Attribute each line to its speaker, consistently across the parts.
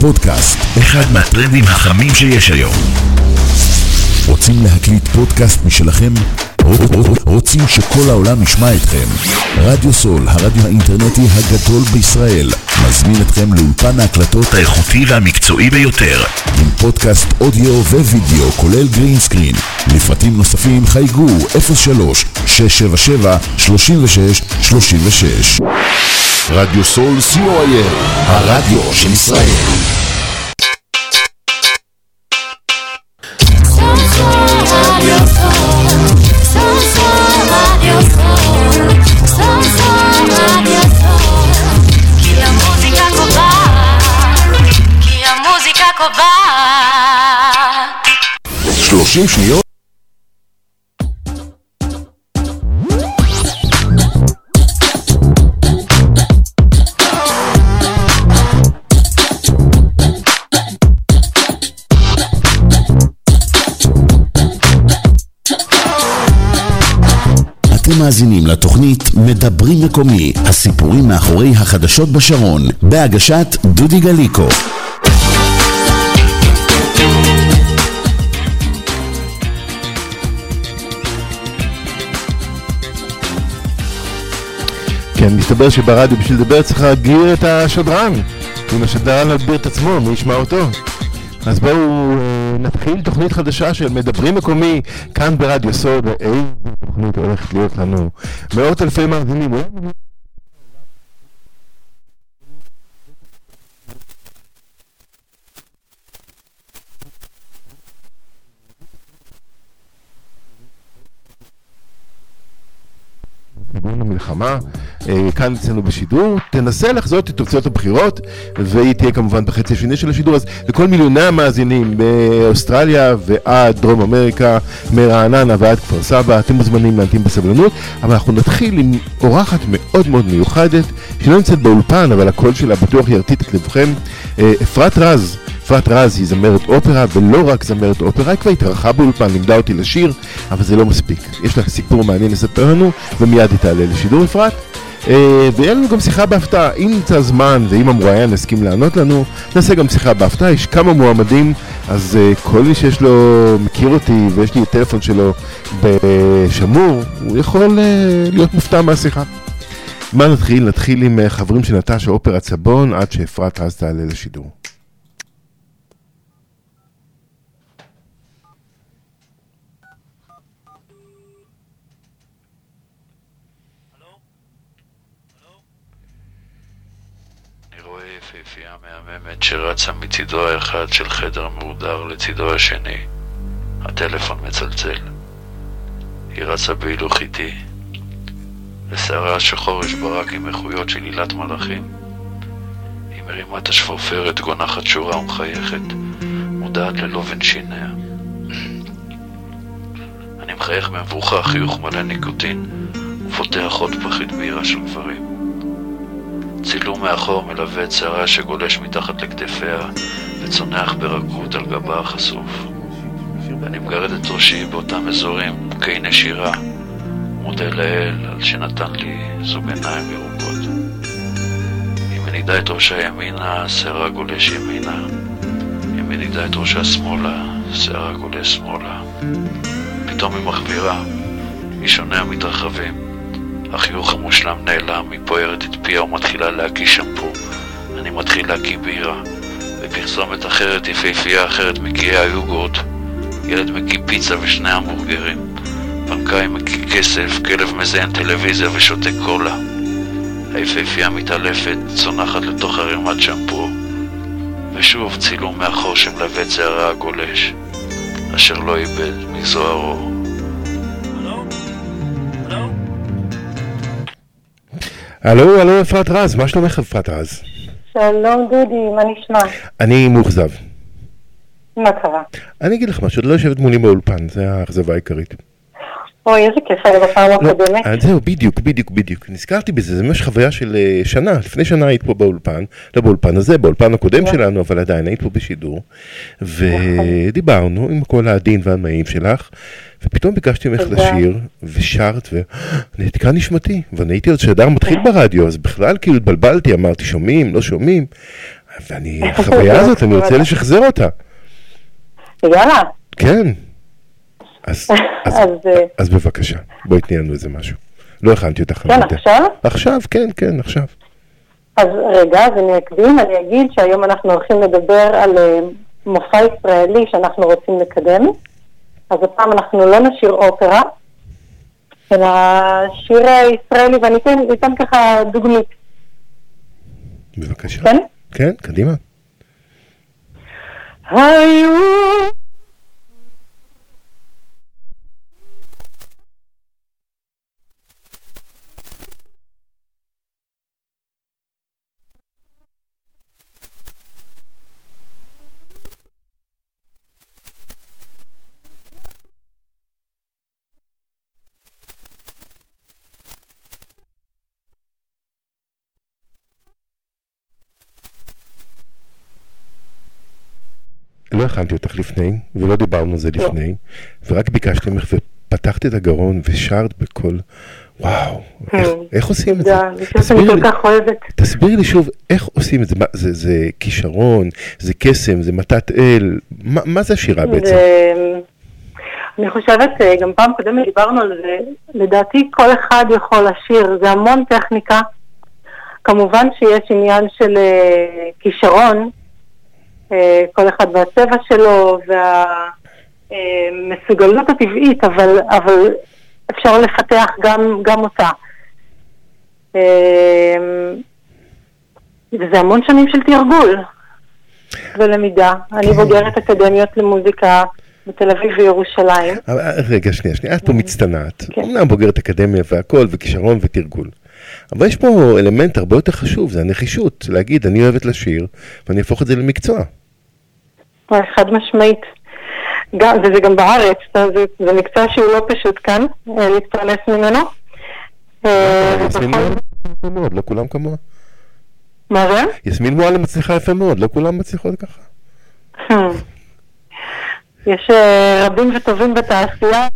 Speaker 1: פודקאסט, אחד מהטרנדים החמים שיש היום. רוצים להקליט פודקאסט משלכם? רוצים שכל העולם ישמע אתכם? רדיו סול, הרדיו האינטרנטי הגדול בישראל, מזמין אתכם לאולפן ההקלטות האיכותי והמקצועי ביותר, עם פודקאסט אודיו ווידאו, כולל גרינסקרין. לפרטים נוספים חייגו 03-677-3636.
Speaker 2: רדיו סול co.il, הרדיו של ישראל. 30 שניות
Speaker 1: לתוכנית מדברים מקומי, הסיפורים מאחורי החדשות בשרון, בהגשת דודי גליקו.
Speaker 3: כן, מסתבר שברדיו בשביל לדבר צריך להגביר את השדרן. אם השדרן יגביר את עצמו, מי ישמע אותו? אז בואו אה, נתחיל תוכנית חדשה של מדברים מקומי כאן ברדיו סוד, ואיזה תוכנית הולכת להיות לנו. מאות אלפי מאזינים. המלחמה, אה, כאן אצלנו בשידור, תנסה לחזות את תוצאות הבחירות, והיא תהיה כמובן בחצי השני של השידור, אז לכל מיליוני המאזינים באוסטרליה ועד דרום אמריקה, מרעננה ועד כפר סבא, אתם מוזמנים להמתין בסבלנות, אבל אנחנו נתחיל עם אורחת מאוד מאוד מיוחדת, שלא נמצאת באולפן, אבל הקול שלה בטוח ירטיט את לבכם, אה, אפרת רז. אפרת רז היא זמרת אופרה, ולא רק זמרת אופרה, היא כבר התארחה באולפן, לימדה אותי לשיר, אבל זה לא מספיק. יש לה סיפור מעניין לספר לנו, ומיד היא תעלה לשידור אפרת. אה, ויהיה לנו גם שיחה בהפתעה, אם נמצא זמן ואם המרואיין יסכים לענות לנו, נעשה גם שיחה בהפתעה, יש כמה מועמדים, אז אה, כל מי שיש לו, מכיר אותי ויש לי את הטלפון שלו בשמור, הוא יכול אה, להיות מופתע מהשיחה. מה נתחיל? נתחיל עם חברים של נטשה אופרת סבון, עד שאפרת רז תעלה לשידור.
Speaker 4: אני רואה יפהפייה מהממת שרצה מצידו האחד של חדר מהודר לצידו השני. הטלפון מצלצל. היא רצה בהילוך איטי. לשערה השחור יש ברק עם איכויות של עילת מלאכים. היא מרימה את השפופרת, גונחת שורה ומחייכת, מודעת ללובן שיניה. אני מחייך במבוכה, חיוך מלא ניקוטין, ופותח עוד פחית בהירה של גברים. צילום מאחור מלווה את שערה שגולש מתחת לכתפיה וצונח ברכות על גבה החשוף. ואני מגרד את ראשי באותם אזורים מוכי נשירה, מודה לאל על שנתן לי זוג עיניים ירוקות. היא מנידה את ראשה ימינה, שערה גולש ימינה. היא מנידה את ראשה שמאלה, שערה גולה שמאלה. פתאום היא מחבירה, היא שונה המתרחבים. החיוך המושלם נעלם, היא פוערת את פיה ומתחילה להקיא שמפו. אני מתחיל להקיא בירה. בפרסומת אחרת, יפהפייה אחרת מקיאה היוגורט. ילד מקיא פיצה ושני המבורגרים. בנקאי מקיא כסף, כלב מזיין טלוויזיה ושותה קולה. היפהפייה מתעלפת, צונחת לתוך ערימת שמפו. ושוב צילום מאחור שמלווה את שערה הגולש, אשר לא איבד מזוהרו.
Speaker 3: הלו, הלו אפרת רז, מה שלומך אפרת רז?
Speaker 5: שלום דודי, מה נשמע?
Speaker 3: אני מאוכזב.
Speaker 5: מה קרה?
Speaker 3: אני אגיד לך משהו, את לא יושבת מולי באולפן, זה האכזבה העיקרית.
Speaker 5: אוי, איזה כיף היה בפעם
Speaker 3: לא,
Speaker 5: הקודמת.
Speaker 3: אה, זהו, בדיוק, בדיוק, בדיוק. נזכרתי בזה, זה ממש חוויה של אה, שנה. לפני שנה היית פה באולפן, לא באולפן הזה, באולפן הקודם
Speaker 5: נכון.
Speaker 3: שלנו, אבל עדיין היית פה בשידור. ודיברנו עם כל הדין והנאים שלך, ופתאום ביקשתי ממך. לשיר, ושרת, ונעתקה נשמתי. ואני הייתי עוד שדר מתחיל ברדיו, אז בכלל כאילו התבלבלתי, אמרתי, שומעים, לא שומעים. ואני, החוויה הזאת, אני רוצה לשחזר אותה.
Speaker 5: יאללה.
Speaker 3: כן. אז, אז,
Speaker 5: אז, אה,
Speaker 3: אז בבקשה, בואי תני לנו איזה משהו. לא הכנתי אותך.
Speaker 5: כן. עכשיו?
Speaker 3: עכשיו, כן, כן, עכשיו.
Speaker 5: אז רגע, אז אני אקדים, אני אגיד שהיום אנחנו הולכים לדבר על אה, מופע ישראלי שאנחנו רוצים לקדם. אז הפעם אנחנו לא נשיר אופרה, אלא שיר אה, ישראלי, ואני אתן, אתן ככה דוגמית,
Speaker 3: בבקשה.
Speaker 5: כן?
Speaker 3: כן, קדימה.
Speaker 5: היו
Speaker 3: לא הכנתי אותך לפני, ולא דיברנו על זה לפני, ורק ביקשתי ממך ופתחת את הגרון ושרת בקול, וואו, איך, איך עושים את זה?
Speaker 5: תודה,
Speaker 3: תסבירי
Speaker 5: כל
Speaker 3: לי-
Speaker 5: כך אוהבת.
Speaker 3: תסבירי לי שוב, איך עושים את זה? מה, זה, זה כישרון, זה קסם, זה מתת אל, מה, מה זה השירה בעצם?
Speaker 5: אני חושבת, אה, גם פעם קודמת דיברנו על זה, לדעתי כל אחד יכול לשיר, זה המון טכניקה. כמובן שיש עניין של אה, כישרון, אה, כל אחד והצבע שלו והמסוגלות הטבעית, אבל, אבל אפשר לפתח גם, גם אותה. אה, וזה המון שנים של תרגול ולמידה. אני בוגרת אקדמיות למוזיקה בתל אביב וירושלים.
Speaker 3: אה, רגע, שנייה, שנייה, את פה מצטנעת.
Speaker 5: כן.
Speaker 3: אמנם בוגרת אקדמיה והכל, וכישרון ותרגול. אבל יש פה אלמנט הרבה יותר חשוב, זה הנחישות, להגיד, אני אוהבת לשיר, ואני אהפוך את זה למקצוע.
Speaker 5: חד משמעית. גם, וזה גם בארץ, זה, זה מקצוע שהוא לא פשוט כאן, אה, להתפרנס ממנו. אה,
Speaker 3: יסמין מאוד, לא כולם כמוה.
Speaker 5: מה זה?
Speaker 3: יסמין מועלם מצליחה יפה מאוד, לא כולם מצליחות ככה.
Speaker 5: Hmm. יש אה, רבים וטובים בתעשייה.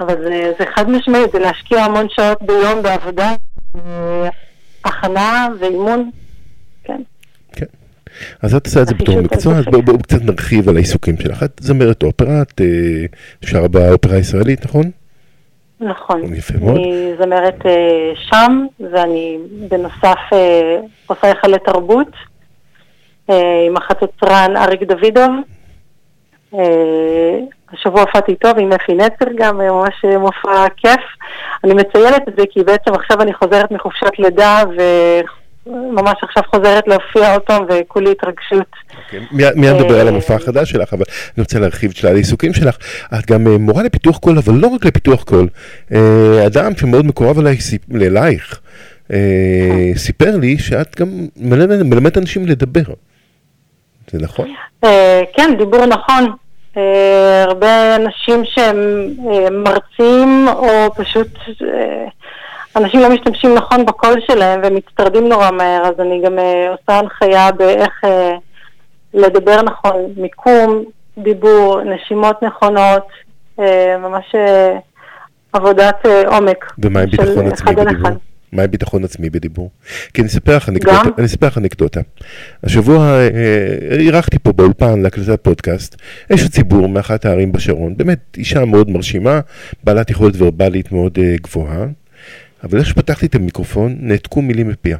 Speaker 5: אבל זה, זה חד משמעי, זה להשקיע המון שעות ביום בעבודה, הכנה ואימון. כן.
Speaker 3: כן. אז את עושה את זה בתור מקצוע, אז. בואו קצת נרחיב על העיסוקים שלך. את זמרת אופרה, את אה, שרה באופרה הישראלית, נכון?
Speaker 5: נכון.
Speaker 3: יפה מאוד.
Speaker 5: אני זמרת אה, שם, ואני בנוסף אה, עושה היכלי תרבות עם החצוצרן אריק דוידוב. אה, השבוע הופעתי איתו ועם אפי נצר גם, אה, ממש אה, מופע כיף. אני מציינת את זה כי בעצם עכשיו אני חוזרת מחופשת לידה וממש עכשיו חוזרת להופיע עוד פעם וכולי התרגשות.
Speaker 3: כן. מיד נדבר
Speaker 5: אה,
Speaker 3: על המופע החדש שלך, אבל אני רוצה להרחיב את שלל העיסוקים שלך. את גם אה, מורה לפיתוח קול, אבל לא רק לפיתוח קול. אה, אדם שמאוד מקורב אלייך, אה, סיפר לי שאת גם מלמדת אנשים לדבר. זה נכון?
Speaker 5: אה, כן, דיבור נכון. אה, הרבה אנשים שהם אה, מרצים, או פשוט אה, אנשים לא משתמשים נכון בקול שלהם והם מצטרדים נורא מהר, אז אני גם עושה הנחיה באיך לדבר נכון, מיקום, דיבור, נשימות נכונות, ממש עבודת עומק.
Speaker 3: ומה עם ביטחון עצמי בדיבור? מה ביטחון עצמי בדיבור? כי אני אספר לך אנקדוטה? אני אספר לך אנקדוטה. השבוע אה, אירחתי פה באולפן להקלטת פודקאסט אשת ציבור מאחת הערים בשרון, באמת אישה מאוד מרשימה, בעלת יכולת ורבלית מאוד אה, גבוהה, אבל איך שפתחתי את המיקרופון, נעתקו מילים מפיה.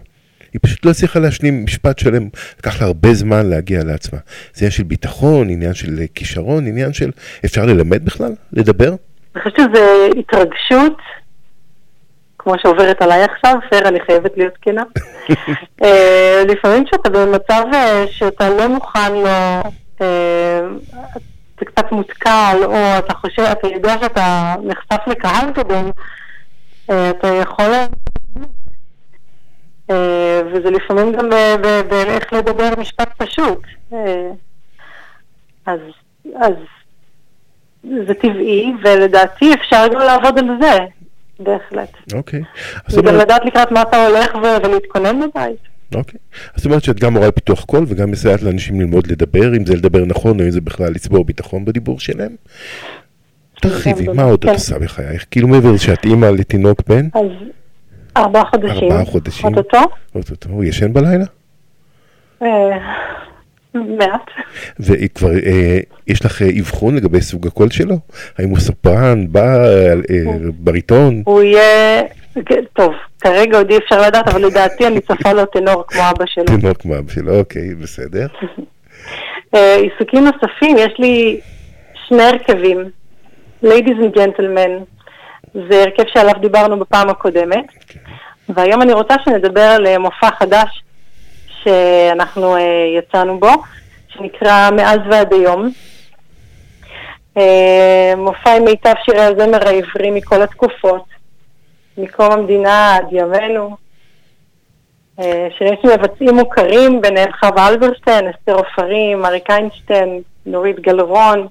Speaker 3: היא פשוט לא הצליחה להשלים משפט שלם, לקח לה הרבה זמן להגיע לעצמה. זה עניין של ביטחון, עניין של אה, כישרון, עניין של... אפשר ללמד בכלל? לדבר?
Speaker 5: אני חושבת שזו התרגשות, כמו שעוברת עליי עכשיו, פייר, אני חייבת להיות כנה. אה, לפעמים כשאתה במצב אה, שאתה לא מוכן לו, זה קצת מותקל, או אתה חושב, אתה יודע שאתה נחשף לקהל גדול, אה, אתה יכול... וזה לפעמים גם באיך לדבר משפט פשוט. אז, אז זה טבעי, ולדעתי אפשר גם לעבוד על זה, בהחלט.
Speaker 3: אוקיי. אז
Speaker 5: וגם לדעת לקראת מה אתה הולך ו- ולהתכונן בבית.
Speaker 3: אוקיי. זאת אומרת שאת גם מורה לפיתוח קול וגם מסייעת לאנשים ללמוד לדבר, אם זה לדבר נכון או אם זה בכלל לצבור ביטחון בדיבור שלהם. תרחיבי, מה עוד את
Speaker 5: כן.
Speaker 3: עושה בחייך? כאילו מעבר שאת אימא לתינוק בן,
Speaker 5: אז ארבעה חודשים.
Speaker 3: ארבעה חודשים.
Speaker 5: אוטוטו.
Speaker 3: אוטוטו, הוא ישן בלילה?
Speaker 5: מעט.
Speaker 3: וכבר אה, יש לך אה, אבחון לגבי סוג הקול שלו? האם הוא סופרן, בא, אה, בריטון?
Speaker 5: הוא יהיה... כן, טוב, כרגע עוד אי אפשר לדעת, אבל לדעתי אני צופה לו טנור כמו אבא שלו.
Speaker 3: תינוק כמו אבא שלו, אוקיי, בסדר.
Speaker 5: אה, עיסוקים נוספים, יש לי שני הרכבים, Ladies and Gentlemen, זה הרכב שעליו דיברנו בפעם הקודמת, והיום אני רוצה שנדבר על אה, מופע חדש שאנחנו אה, יצאנו בו, שנקרא מאז ועד היום. אה, מופע עם מיטב שירי הזמר העברי מכל התקופות, מקום המדינה עד ימינו. אה, שירים שמבצעים מוכרים, ביניהם חווה אלברשטיין, אסתר עופרים, אריק איינשטיין, נורית גלרון,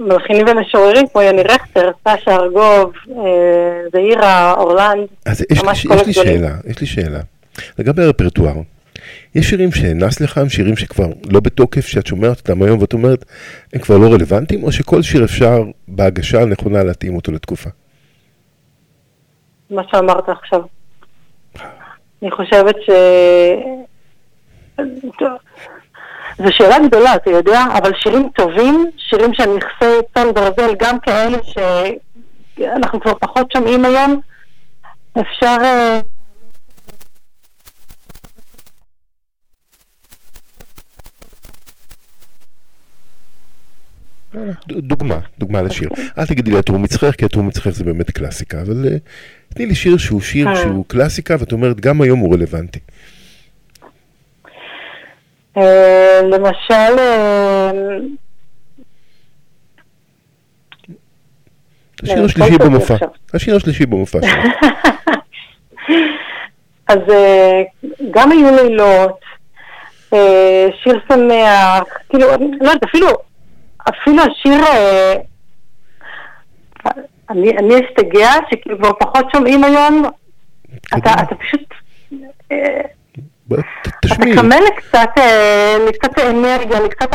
Speaker 5: ומלחינים ומשוררים כמו יוני רכטר, סשה ארגוב, אה, זעירה, אורלנד,
Speaker 3: אז יש,
Speaker 5: ממש
Speaker 3: לי,
Speaker 5: כל
Speaker 3: יש לי. שאלה, יש לי שאלה. לגבי הרפרטואר, יש שירים שנס לך, הם שירים שכבר לא בתוקף, שאת שומעת אותם היום ואת אומרת, הם כבר לא רלוונטיים, או שכל שיר אפשר בהגשה הנכונה להתאים אותו לתקופה?
Speaker 5: מה שאמרת עכשיו. אני חושבת ש... זו שאלה גדולה, אתה יודע, אבל שירים טובים, שירים של נכסי צאן ברזל, גם כאלה שאנחנו כבר פחות שומעים היום, אפשר... אה,
Speaker 3: דוגמה, דוגמה לשיר. אל תגידי לי הטור מצחך, כי הטור מצחך זה באמת קלאסיקה, אבל אה, תני לי שיר שהוא שיר
Speaker 5: אה.
Speaker 3: שהוא קלאסיקה, ואת אומרת, גם היום הוא רלוונטי.
Speaker 5: אה, למשל, אה,
Speaker 3: השיר
Speaker 5: אה,
Speaker 3: השלישי
Speaker 5: כל טוב
Speaker 3: במופע. השיר השלישי במופע.
Speaker 5: אז גם היו לילות, שיר שמח, כאילו, לא יודעת, אפילו, אפילו השיר, אני אני אשתגע, שכאילו כבר פחות שומעים היום, אתה אתה פשוט, אה,
Speaker 3: בוא, ת-
Speaker 5: אתה. קמה לקצת, אה, לקצת אנרגיה, לקצת...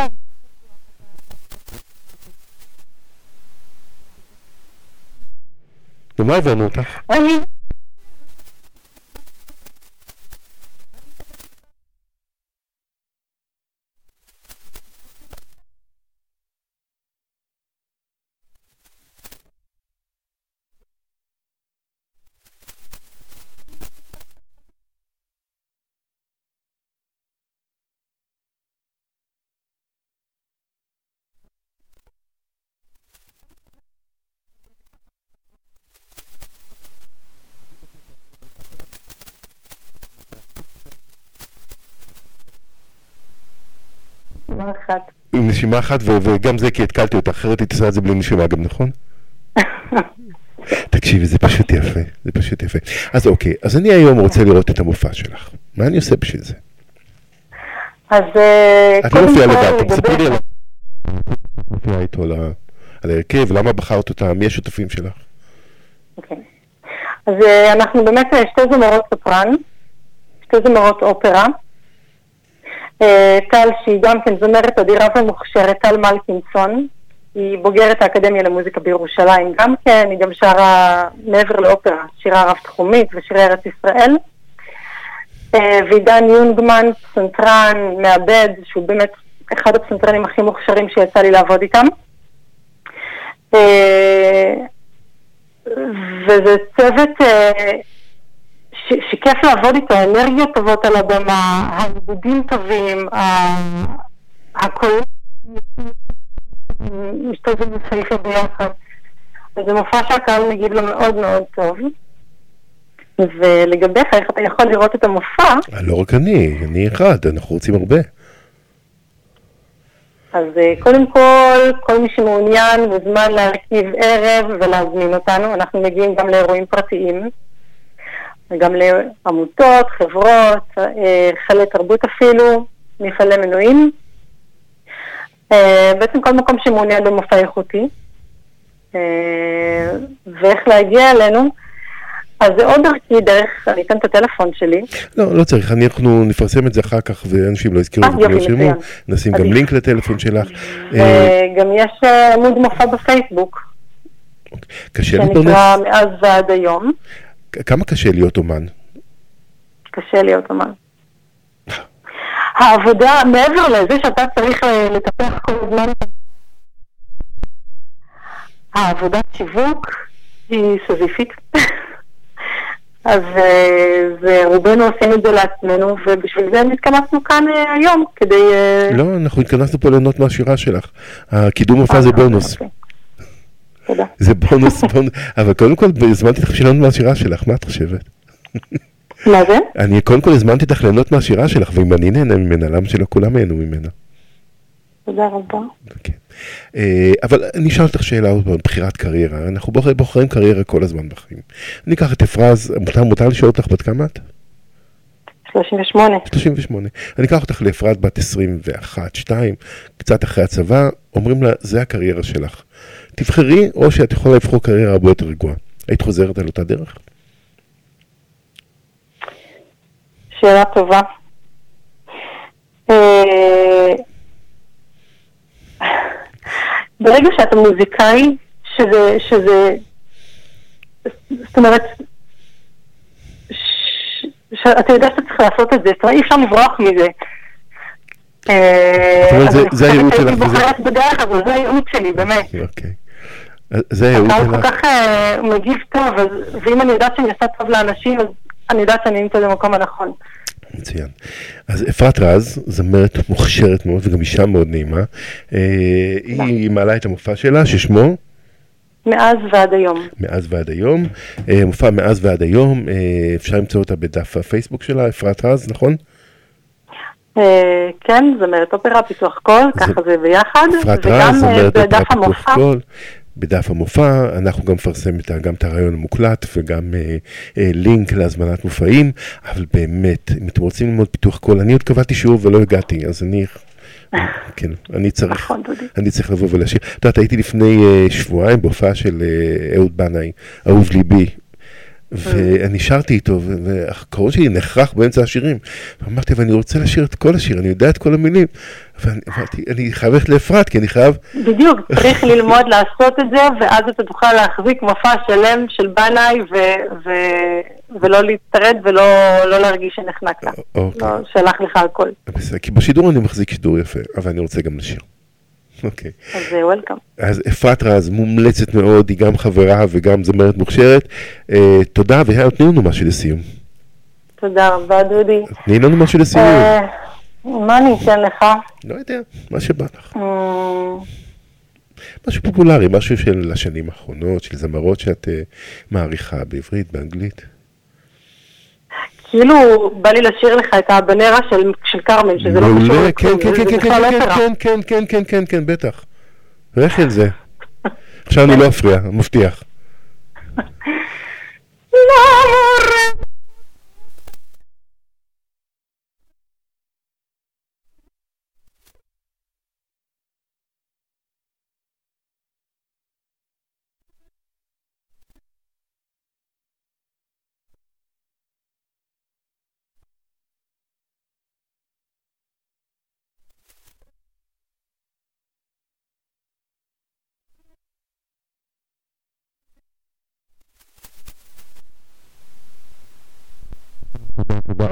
Speaker 3: ומה הבאנו אותך?
Speaker 5: אני... דבר אחד.
Speaker 3: נשימה אחת, ו- וגם זה כי התקלתי אותך, אחרת היא תעשה את זה בלי נשימה גם, נכון? תקשיבי, זה פשוט יפה, זה פשוט יפה. אז אוקיי, אז אני היום רוצה לראות את המופע שלך. מה אני עושה בשביל זה?
Speaker 5: אז אה,
Speaker 3: את לא מופיעה לבד, תספרי לי על... מופיעה איתו על ההרכב, למה בחרת אותם, מי השותפים שלך?
Speaker 5: אוקיי. אז אה, אנחנו באמת אה, שתי זמרות סופרן, שתי זמרות אופרה. אה, טל, שהיא גם כן זמרת אדירה ומוכשרת, טל מלקינסון, היא בוגרת האקדמיה למוזיקה בירושלים גם כן, היא גם שרה מעבר לאופרה, שירה רב-תחומית ושירי ארץ ישראל. אה, ועידן יונגמן, פסנתרן, מעבד, שהוא באמת אחד הפסנתרנים הכי מוכשרים שיצא לי לעבוד איתם. אה, וזה צוות ש- שכיף לעבוד איתו, האנרגיות טובות על הבמה, העיבודים טובים, ה- הקול מסתובבים וסעיפה ביחד. אז זה מופע שהקהל מגיב לו מאוד מאוד טוב. ולגביך, איך אתה יכול לראות את המופע,
Speaker 3: אה, לא רק אני, אני אחד, אנחנו רוצים הרבה.
Speaker 5: אז אה, קודם כל, כל מי שמעוניין מוזמן להרכיב ערב ולהזמין אותנו. אנחנו מגיעים גם לאירועים פרטיים, וגם לעמותות, חברות, אה, חילי תרבות אפילו, מפעלי מנויים. אה, בעצם כל מקום שמעוניין במופע איכותי. אה, ואיך להגיע אלינו, אז זה עוד דרכי דרך, אני אתן את הטלפון שלי.
Speaker 3: לא, לא צריך, אנחנו נפרסם את זה אחר כך ואנשים לא יזכרו
Speaker 5: אה,
Speaker 3: את זה לא ירשמו,
Speaker 5: מצוין.
Speaker 3: נשים גם. לינק לטלפון שלך. אה,
Speaker 5: וגם יש אה, עמוד מופע בפייסבוק,
Speaker 3: קשה להתפרנס?
Speaker 5: שנקרא מאז ועד היום.
Speaker 3: כמה קשה להיות אומן?
Speaker 5: קשה להיות אומן. העבודה, מעבר לזה שאתה צריך לטפח כל הזמן, העבודת שיווק היא סזיפית. אז אה, זה, רובנו עושים את זה לעצמנו, ובשביל זה נתכנסנו כאן אה, היום, כדי... אה,
Speaker 3: לא, אנחנו התכנסנו פה ליהנות מהשירה שלך. הקידום מופע זה בונוס.
Speaker 5: אוקיי. תודה.
Speaker 3: זה בונוס, בונוס. אבל קודם כל הזמנתי אותך ליהנות מהשירה שלך, מה את חושבת?
Speaker 5: מה זה?
Speaker 3: אני קודם כל הזמנתי אותך ליהנות מהשירה שלך, ואם אני נהנה ממנה, למה שלא כולם ייהנו ממנה?
Speaker 5: תודה רבה.
Speaker 3: כן. אה, אבל אני אשאל אותך שאלה עוד פעם, בחירת קריירה. אנחנו בוחר- בוחרים קריירה כל הזמן בחיים. אני אקח את אפרז, מותר, מותר לשאול אותך בת כמה את?
Speaker 5: 38.
Speaker 3: 38. אני אקח אותך לאפרת בת 21, 2, קצת אחרי הצבא, אומרים לה, זה הקריירה שלך. תבחרי, או שאת יכולה לבחור קריירה הרבה יותר רגועה. היית חוזרת על אותה דרך?
Speaker 5: שאלה טובה. אה, ברגע שאתה מוזיקאי, שזה, שזה, זאת אומרת, שאתה יודע שאתה צריך לעשות את זה, אי אפשר לברוח מזה. אה,
Speaker 3: זאת אומרת, זה-
Speaker 5: אני
Speaker 3: זה הייעוד
Speaker 5: חושבת
Speaker 3: שלך
Speaker 5: שהייתי בוחרת בדרך הזו, זה הייעוד שלי, באמת.
Speaker 3: אוקיי. זה הייעוד
Speaker 5: הקהל כל
Speaker 3: שלך.
Speaker 5: כך אה, מגיב טוב, ואם אני יודעת שאני עושה טוב לאנשים, אז אני יודעת שאני נמצאת במקום הנכון.
Speaker 3: מצוין. אז אפרת רז, זמרת מוכשרת מאוד וגם אישה מאוד נעימה. אה, היא מעלה את המופע שלה, ששמו
Speaker 5: מאז ועד היום.
Speaker 3: מאז ועד היום. אה, מופע מאז ועד היום, אה, אפשר למצוא אותה בדף הפייסבוק שלה, אפרת רז, נכון?
Speaker 5: אה, כן, זמרת אופרה, פיתוח קול, ככה זה ביחד,
Speaker 3: אפרת רז, זמרת אופרה פיתוח. קול. בדף המופע, אנחנו גם נפרסם גם את הריאיון המוקלט וגם אה, אה, לינק להזמנת מופעים, אבל באמת, אם אתם רוצים ללמוד פיתוח קול, אני עוד קבעתי שיעור ולא הגעתי, אז אני, כן, אני צריך,
Speaker 5: נכון.
Speaker 3: אני צריך לבוא ולשיר. את יודעת, הייתי לפני אה, שבועיים בהופעה של אה, אהוד בנאי, אהוב ליבי. ואני שרתי איתו, ו- והקרון שלי נחרך באמצע השירים. ואמרתי, אבל אני רוצה לשיר את כל השיר, אני יודע את כל המילים. ואני אמרתי, אני חייב ללכת לאפרת, כי אני חייב...
Speaker 5: בדיוק, צריך ללמוד לעשות את זה, ואז אתה תוכל להחזיק מופע שלם של בנאי, ו- ולא להצטרד ולא לא להרגיש שנחנק לך.
Speaker 3: אוקיי.
Speaker 5: לא, שלח לך הכל.
Speaker 3: בסדר, כי בשידור אני מחזיק שידור יפה, אבל אני רוצה גם לשיר. אוקיי.
Speaker 5: אז וולקאם.
Speaker 3: אז אפרת רז מומלצת מאוד, היא גם חברה וגם זמרת מוכשרת. אה, תודה, ותני לנו משהו לסיום.
Speaker 5: תודה רבה, דודי.
Speaker 3: תני לנו משהו לסיום.
Speaker 5: אה, מה אני אתן לך?
Speaker 3: לא יודע, מה שבא לך.
Speaker 5: אמ,
Speaker 3: משהו פופולרי, משהו של השנים האחרונות, של זמרות שאת אה, מעריכה בעברית, באנגלית.
Speaker 5: כאילו, בא לי לשיר לך את הבנרה של- של כרמל, שזה לא קשור
Speaker 3: מעולה, כן, כן, כן, כן,
Speaker 5: בכלל
Speaker 3: כן. כן, כן, כן, כן, כן, כן, בטח. לכי על זה. עכשיו אני לא אפריע, מבטיח.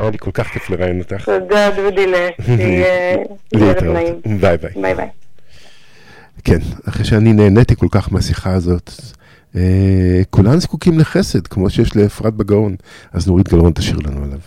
Speaker 6: היה לי כל כך כיף לראיין אותך.
Speaker 5: תודה, דודי, שיהיה ערב נעים.
Speaker 6: להתראות. ביי ביי.
Speaker 5: ביי ביי.
Speaker 6: כן, אחרי שאני נהניתי כל כך מהשיחה הזאת, אה, כולנו זקוקים לחסד, כמו שיש לאפרת בגאון, אז נורית גלרון תשיר לנו עליו.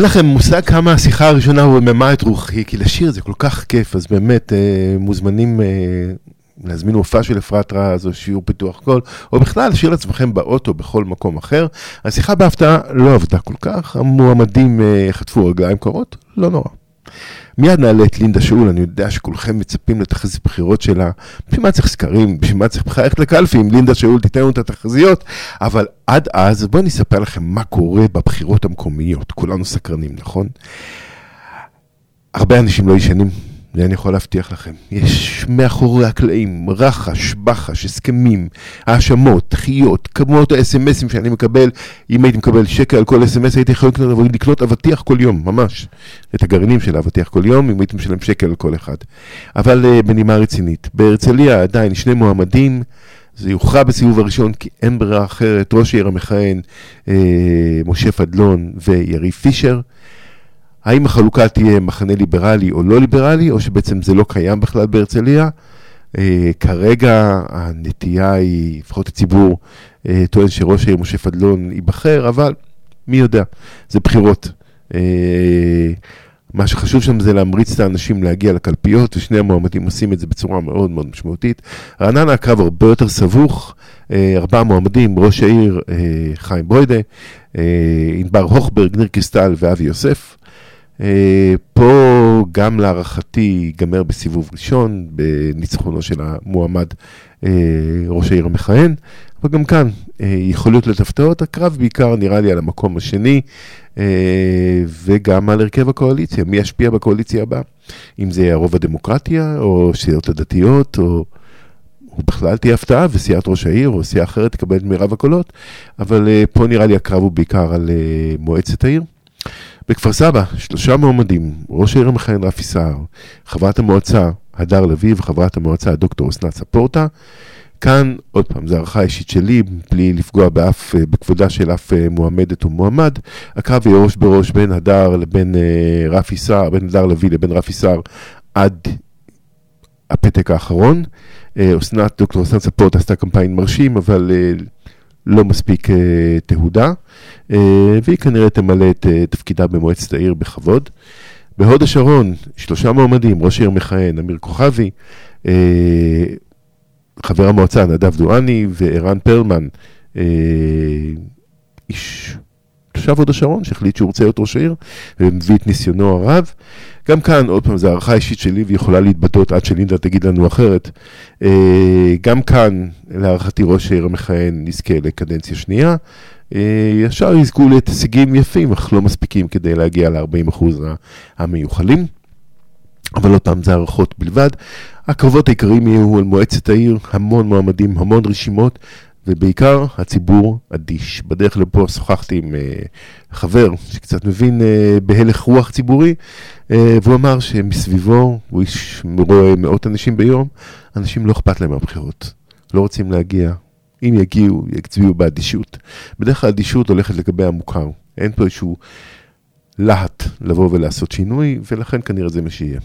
Speaker 6: אין לכם מושג כמה השיחה הראשונה רוממה את רוחי, כי לשיר זה כל כך כיף, אז באמת אה, מוזמנים אה, להזמין הופעה של אפרת רז או שיעור פיתוח קול, או בכלל לשיר לעצמכם באוטו בכל מקום אחר. השיחה בהפתעה לא עבדה כל כך, המועמדים אה, חטפו רגליים קרות, לא נורא. מיד נעלה את לינדה שאול, אני יודע שכולכם מצפים לתחזית בחירות שלה. בשביל מה צריך סקרים? בשביל מה צריך בכלל ללכת לקלפי? אם לינדה שאול תיתן לנו את התחזיות. אבל עד אז, בואו אני אספר לכם מה קורה בבחירות המקומיות. כולנו סקרנים, נכון? הרבה אנשים לא ישנים,
Speaker 3: זה אני יכול להבטיח לכם. יש מאחורי הקלעים רחש, בחש, הסכמים, האשמות, דחיות, כמות האס.אם.אסים שאני מקבל. אם הייתי מקבל שקל על כל אס.אם.אס הייתי יכול לקנות, לקנות אבטיח כל יום, ממש. את הגרעינים של האבטיח כל יום, אם הייתי משלם שקל על כל אחד. אבל uh, בנימה רצינית, בהרצליה עדיין שני מועמדים. זה יוכרע בסיבוב הראשון כי אין ברירה אחרת, ראש העיר המכהן, אה, משה פדלון ויריב פישר. האם החלוקה תהיה מחנה ליברלי או לא ליברלי, או שבעצם זה לא קיים בכלל בהרצליה? אה, כרגע הנטייה היא, לפחות הציבור אה, טוען שראש העיר משה פדלון ייבחר, אבל מי יודע, זה בחירות. אה, מה שחשוב שם זה להמריץ את האנשים להגיע לקלפיות, ושני המועמדים עושים את זה בצורה מאוד מאוד משמעותית. רעננה הקרב הרבה יותר סבוך, ארבעה מועמדים, ראש העיר חיים ברוידה, ענבר הוכברג, ניר קריסטל ואבי יוסף. אה, פה גם להערכתי ייגמר בסיבוב ראשון, בניצחונו של המועמד אה, ראש העיר המכהן, אבל גם כאן אה, יכול להיות לתפתעות, הקרב בעיקר נראה לי על המקום השני, וגם על הרכב הקואליציה, מי ישפיע בקואליציה הבאה, אם זה יהיה הרוב הדמוקרטיה, או סיעות הדתיות, או... או בכלל תהיה הפתעה, וסיעת ראש העיר או סיעה אחרת תקבל את מירב הקולות, אבל פה נראה לי הקרב הוא בעיקר על מועצת העיר. בכפר סבא, שלושה מועמדים, ראש העיר המכהן רפי סער, חברת המועצה הדר לביא וחברת המועצה דוקטור אסנת ספורטה. כאן, עוד פעם, זו הערכה אישית שלי, בלי לפגוע באף, אה, בכבודה של אף אה, מועמדת או מועמד. הקרב יהיה ראש בראש בין הדר לבין אה, רפי סער, בין הדר לביא לבין רפי סער עד הפתק האחרון. אסנת, דוקטור אסנת ספורטה עשתה קמפיין מרשים, אבל לא מספיק uh, תהודה, uh, והיא כנראה תמלא את uh, תפקידה במועצת העיר בכבוד. בהוד השרון, שלושה מועמדים, ראש עיר מכהן, אמיר כוכבי, חבר המועצה נדב דואני וערן פרלמן, איש תושב הוד השרון שהחליט שהוא רוצה להיות ראש העיר ומביא את ניסיונו הרב. גם כאן, עוד פעם, זו הערכה אישית שלי ויכולה להתבטאות עד שלינדה תגיד לנו אחרת. אה, גם כאן, להערכתי ראש העיר המכהן נזכה לקדנציה שנייה. אה, ישר יזכו להישגים יפים, אך לא מספיקים כדי להגיע ל-40% המיוחלים. אבל עוד פעם, זה הערכות בלבד. הקרבות העיקריים יהיו על מועצת העיר, המון מועמדים, המון רשימות, ובעיקר הציבור אדיש. בדרך לפה שוחחתי עם uh, חבר שקצת מבין uh, בהלך רוח ציבורי, והוא אמר שמסביבו, הוא איש רואה מאות אנשים ביום, אנשים לא אכפת להם מהבחירות, לא רוצים להגיע. אם יגיעו, יצביעו באדישות. בדרך כלל אדישות הולכת לגבי המוכר. אין פה איזשהו להט לבוא ולעשות שינוי, ולכן כנראה זה מה שיהיה.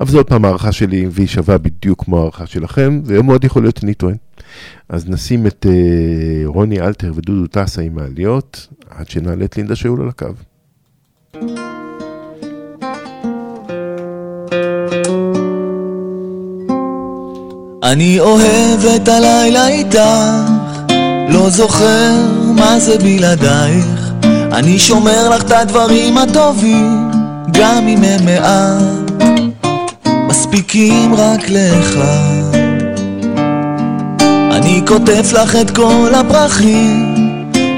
Speaker 3: אבל זו עוד פעם הערכה שלי, והיא שווה בדיוק כמו הערכה שלכם, ומאוד יכול להיות שאני טוען. אז נשים את uh, רוני אלתר ודודו טסה עם העליות, עד שנעלה את לינדה שאול על הקו.
Speaker 7: אני אוהב את הלילה איתך, לא זוכר מה זה בלעדייך. אני שומר לך את הדברים הטובים, גם אם הם מעט, מספיקים רק לאחד. אני כותב לך את כל הפרחים,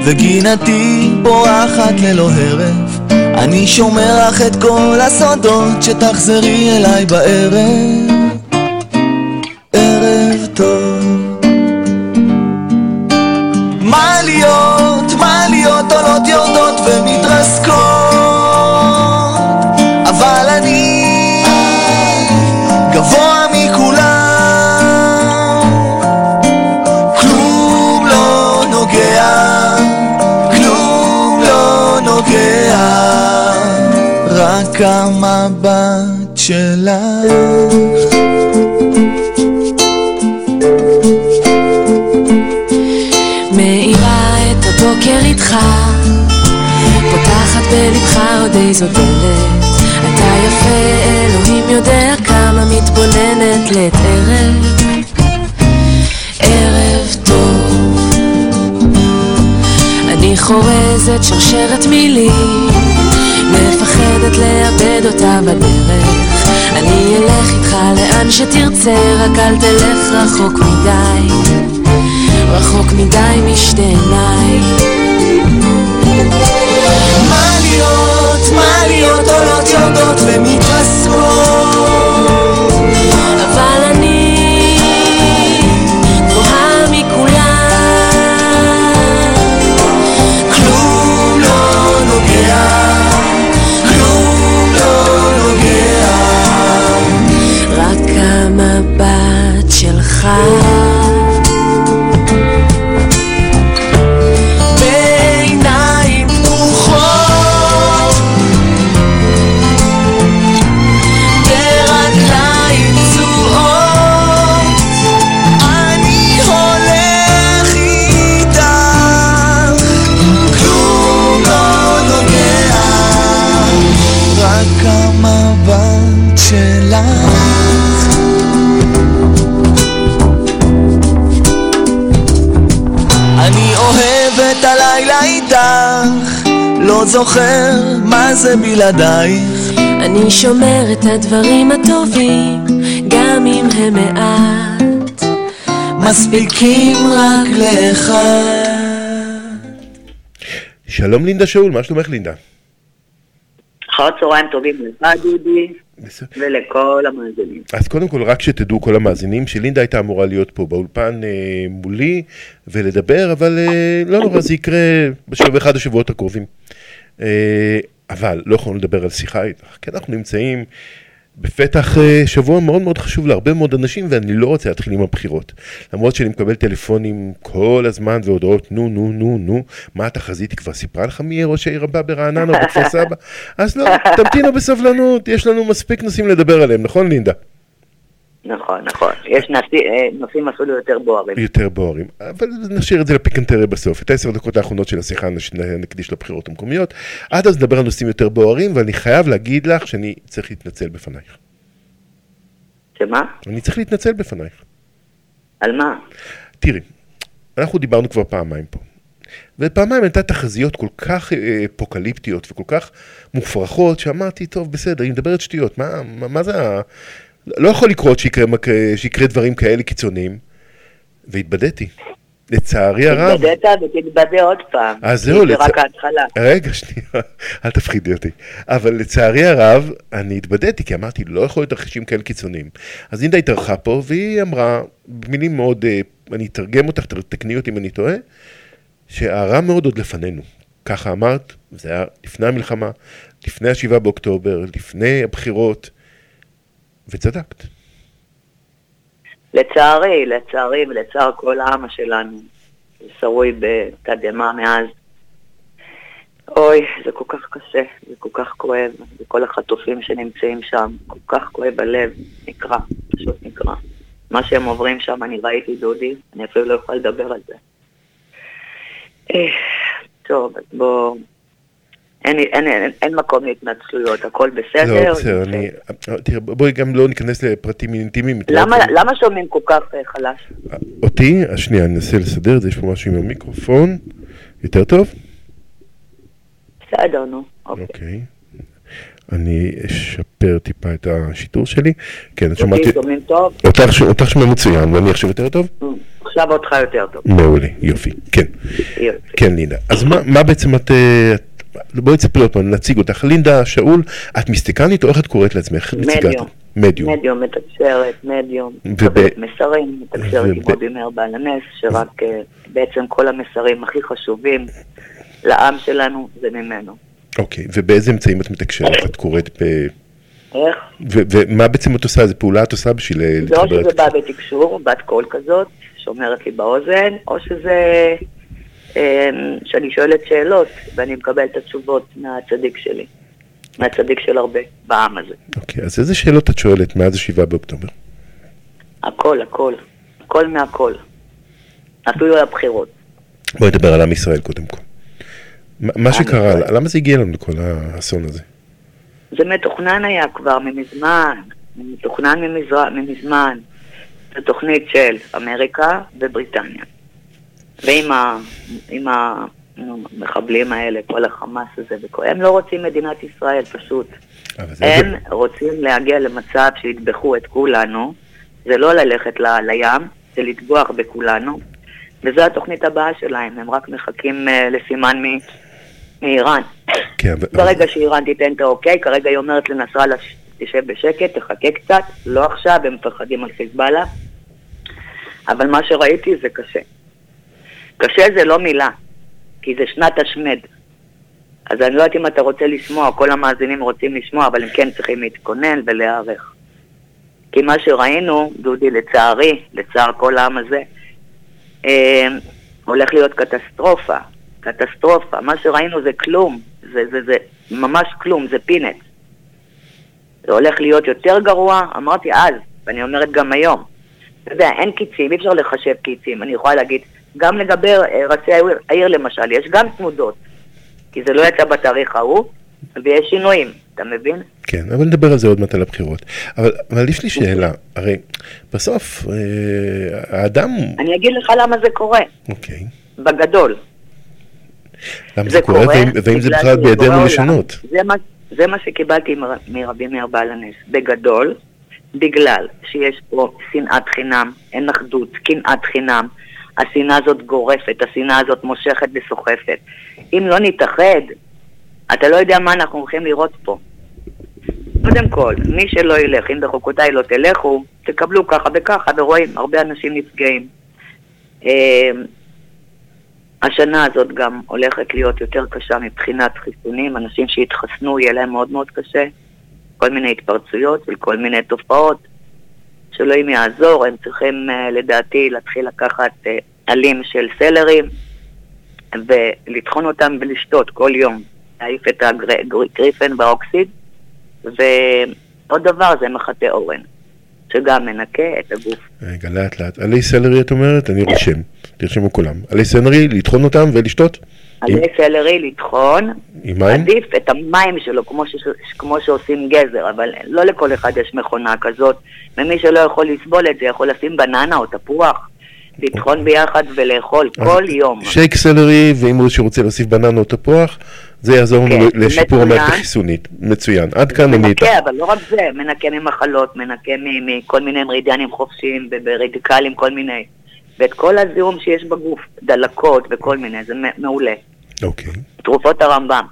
Speaker 7: וגינתי פורחת ללא הרף. אני שומר לך את כל הסודות, שתחזרי אליי בערב.
Speaker 8: איזו דלת. אתה יפה, אלוהים יודע כמה מתבוננת לעת ערב. ערב טוב. אני חורזת שרשרת מילים, מפחדת לאבד אותה בדרך. אני אלך איתך לאן שתרצה, רק אל תלך רחוק מדי. רחוק מדי משתי עיניי.
Speaker 7: מה להיות, מה זוכר מה זה בלעדייך.
Speaker 8: אני שומר את הדברים הטובים, גם אם הם מעט.
Speaker 7: מספיקים רק לאחד.
Speaker 3: שלום לינדה שאול, מה שלומך לינדה?
Speaker 9: אחר צהריים טובים לך, דודי. ולכל המאזינים.
Speaker 3: אז קודם כל, רק שתדעו כל המאזינים, שלינדה הייתה אמורה להיות פה באולפן אה, מולי ולדבר, אבל אה, לא נורא, זה יקרה בשבוע, באחד השבועות הקרובים. אה, אבל לא יכולנו לדבר על שיחה איתך, כי אנחנו נמצאים בפתח אה, שבוע מאוד מאוד חשוב להרבה מאוד אנשים, ואני לא רוצה להתחיל עם הבחירות. למרות שאני מקבל טלפונים כל הזמן והודעות, נו, נו, נו, נו, מה התחזית? היא כבר סיפרה לך מי יהיה ראש העיר הבא ברעננה או בכפר סבא? אז לא, תמתינו בסבלנות, יש לנו מספיק נושאים לדבר עליהם, נכון לינדה?
Speaker 9: נכון, נכון. יש אה, נושאים אפילו יותר בוערים.
Speaker 3: יותר בוערים, אבל נשאיר את זה לפיקנטריה בסוף. את העשר דקות האחרונות של השיחה נקדיש לבחירות המקומיות. עד אז נדבר על נושאים יותר בוערים, ואני חייב להגיד לך שאני צריך להתנצל בפנייך.
Speaker 9: שמה?
Speaker 3: אני צריך להתנצל בפנייך.
Speaker 9: על מה?
Speaker 3: תראי, אנחנו דיברנו כבר פעמיים פה. ופעמיים הייתה תחזיות כל כך אה, אפוקליפטיות וכל כך מופרכות, שאמרתי, טוב, בסדר, היא מדברת שטויות, מה, מה, מה זה. לא יכול לקרות שיקרה, שיקרה דברים כאלה קיצוניים. והתבדיתי. לצערי הרב...
Speaker 9: תתבדית ותתבדה עוד פעם.
Speaker 3: אז זהו,
Speaker 9: זה
Speaker 3: לצ-
Speaker 9: רק ההתחלה.
Speaker 3: רגע, שנייה, אל תפחידי אותי. אבל לצערי הרב, אני התבדיתי, כי אמרתי, לא יכול להיות תרחישים כאלה קיצוניים. אז לינדה התארחה פה, והיא אמרה, במילים מאוד, אה, אני אתרגם אותך, תקני אותי אם אני טועה, שהרע מאוד עוד לפנינו. ככה אמרת, זה היה לפני המלחמה, לפני השבעה באוקטובר, לפני הבחירות, וצדקת.
Speaker 9: לצערי, לצערי ולצער כל העם שלנו, שרוי בתדהמה מאז. אוי, זה כל כך קשה, זה כל כך כואב, וכל החטופים שנמצאים שם, כל כך כואב הלב, נקרע, פשוט נקרע. מה שהם עוברים שם, אני ראיתי דודי, אני אפילו לא יכולה לדבר על זה. אה, טוב, אז בוא... אין, אין, אין, אין מקום להתנצלויות, הכל בסדר.
Speaker 3: לא, בסדר, אני... תראה, בואי גם לא ניכנס לפרטים אינטימיים.
Speaker 9: למה, למה שומעים כל כך אה, חלש?
Speaker 3: אותי, אז שנייה, אני אנסה לסדר את זה, יש פה משהו עם המיקרופון. יותר טוב?
Speaker 9: בסדר, נו. אוקיי.
Speaker 3: אוקיי. אני אשפר טיפה את השיטור שלי. כן, את שמעתי...
Speaker 9: אותי שומעים טוב?
Speaker 3: אותך ש- אותך שומע מצוין, ואני עכשיו יותר טוב?
Speaker 9: עכשיו אותך יותר טוב.
Speaker 3: מעולה, יופי, כן.
Speaker 9: יופי.
Speaker 3: כן, לינדה. אז מה, מה בעצם את... בואי תספרי עוד פעם, נציג אותך. לינדה שאול, את מיסטיקנית או איך את קוראת לעצמך?
Speaker 9: מדיום.
Speaker 3: מדיום.
Speaker 9: מדיום מתקשרת, מדיום, מקבלת מסרים, מתקשרת עם רובי מאיר בעל הנס, שרק אה, בעצם כל המסרים הכי חשובים לעם שלנו זה ממנו.
Speaker 3: אוקיי, ובאיזה אמצעים את מתקשרת? את קוראת ב...
Speaker 9: איך?
Speaker 3: ומה בעצם את עושה? איזה פעולה את עושה בשביל אה,
Speaker 9: זה או
Speaker 3: להתחבר?
Speaker 9: שזה בא בתקשור, בת קול כזאת, שאומרת לי באוזן, או שזה שאני שואלת שאלות ואני מקבלת את התשובות מהצדיק שלי, מהצדיק של הרבה בעם הזה.
Speaker 3: אוקיי, אז איזה שאלות את שואלת מאז השבעה באוקטובר?
Speaker 9: הכל, הכל, הכל מהכל. אפילו הבחירות.
Speaker 3: בואי נדבר על עם ישראל קודם כל. מה- שקרה,
Speaker 9: ישראל.
Speaker 3: למה זה הגיע לנו לכל האסון הזה?
Speaker 9: זה מתוכנן היה כבר ממזמן, מתוכנן. ממזמן. זו תוכנית של אמריקה ובריטניה. ועם ה... עם המחבלים האלה, כל החמאס הזה. הם לא רוצים מדינת ישראל פשוט.
Speaker 3: אבל זה-
Speaker 9: הם רוצים להגיע למצב שיטבחו את כולנו, זה לא ללכת ל... לים, זה לטבוח בכולנו, וזו התוכנית הבאה שלהם, הם רק מחכים uh, לסימן מ... מאיראן.
Speaker 3: כן, אבל-
Speaker 9: ברגע שאיראן תיתן את האוקיי, כרגע היא אומרת לנסראללה, "ש- תשב בשקט, תחכה קצת, לא עכשיו, הם מפחדים על חיזבאללה, אבל מה שראיתי זה קשה. קשה זה לא מילה, כי זה שנת השמד. אז אני לא יודעת אם אתה רוצה לשמוע, כל המאזינים רוצים לשמוע, אבל הם כן צריכים להתכונן ולהיערך. כי מה שראינו, דודי, לצערי, לצער כל העם הזה, אה, הולך להיות קטסטרופה. קטסטרופה. מה שראינו זה כלום. זה, זה, זה ממש כלום, זה פינט. זה הולך להיות יותר גרוע, אמרתי אז, ואני אומרת גם היום. אתה יודע, אין קיצים, אי אפשר לחשב קיצים. אני יכולה להגיד, גם לגבי אה, ראשי העיר, העיר למשל, יש גם תנודות. כי זה לא יצא בתאריך ההוא, ויש שינויים, אתה מבין?
Speaker 3: כן, אבל נדבר על זה עוד מעט על הבחירות. אבל, אבל יש לי שאלה, הרי בסוף אה, האדם,
Speaker 9: אני אגיד לך למה זה קורה,
Speaker 3: אוקיי,
Speaker 9: בגדול.
Speaker 3: למה זה קורה, והאם- והאם זה בכלל בידינו לשנות?
Speaker 9: זה מה, זה מה שקיבלתי מר- מרבי מאיר בעל הנס. בגדול, בגלל שיש פה שנאת חינם, אין אחדות, קנאת חינם, השנאה הזאת גורפת, השנאה הזאת מושכת וסוחפת. אם לא נתאחד, אתה לא יודע מה אנחנו הולכים לראות פה. קודם כל, מי שלא ילך, אם בחוקותיי לא תלכו, תקבלו ככה וככה, ורואים, הרבה אנשים נפגעים. אה, השנה הזאת גם הולכת להיות יותר קשה מבחינת חיסונים, אנשים שיתחסנו יהיה להם מאוד מאוד קשה, כל מיני התפרצויות וכל מיני תופעות, שאלוהים יעזור, הם צריכים אה, לדעתי להתחיל לקחת אה, עלים של סלרים ולטחון אותם ולשתות כל יום, להעיף את הגריפן והאוקסיד, ועוד דבר זה מחטא אורן, שגם מנקה את הגוף.
Speaker 3: רגע, לאט לאט. עלי סלרי את אומרת? אני רושם. תרשמו כולם. עלי סלרי, לטחון אותם ולשתות?
Speaker 9: עלי סלרי לטחון? עדיף את המים שלו כמו, ש... כמו שעושים גזר, אבל לא לכל אחד יש מכונה כזאת, ומי שלא יכול לסבול את זה יכול לשים בננה או תפוח, לטחון ביחד ולאכול כל יום.
Speaker 3: שייק סלרי, ואם הוא שרוצה להוסיף בננה או תפוח, זה יעזור לנו
Speaker 9: כן,
Speaker 3: לשיפור. המערכת החיסונית. מצוין. עד כאן אני איתך.
Speaker 9: מנקה, אבל לא רק זה, מנקה ממחלות, מנקה מכל מיני מרידיאנים חופשיים, ברדיקלים, כל מיני. ואת כל הזיהום שיש בגוף, דלקות וכל מיני, זה מעולה.
Speaker 3: אוקיי,
Speaker 9: תרופות הרמב"ם.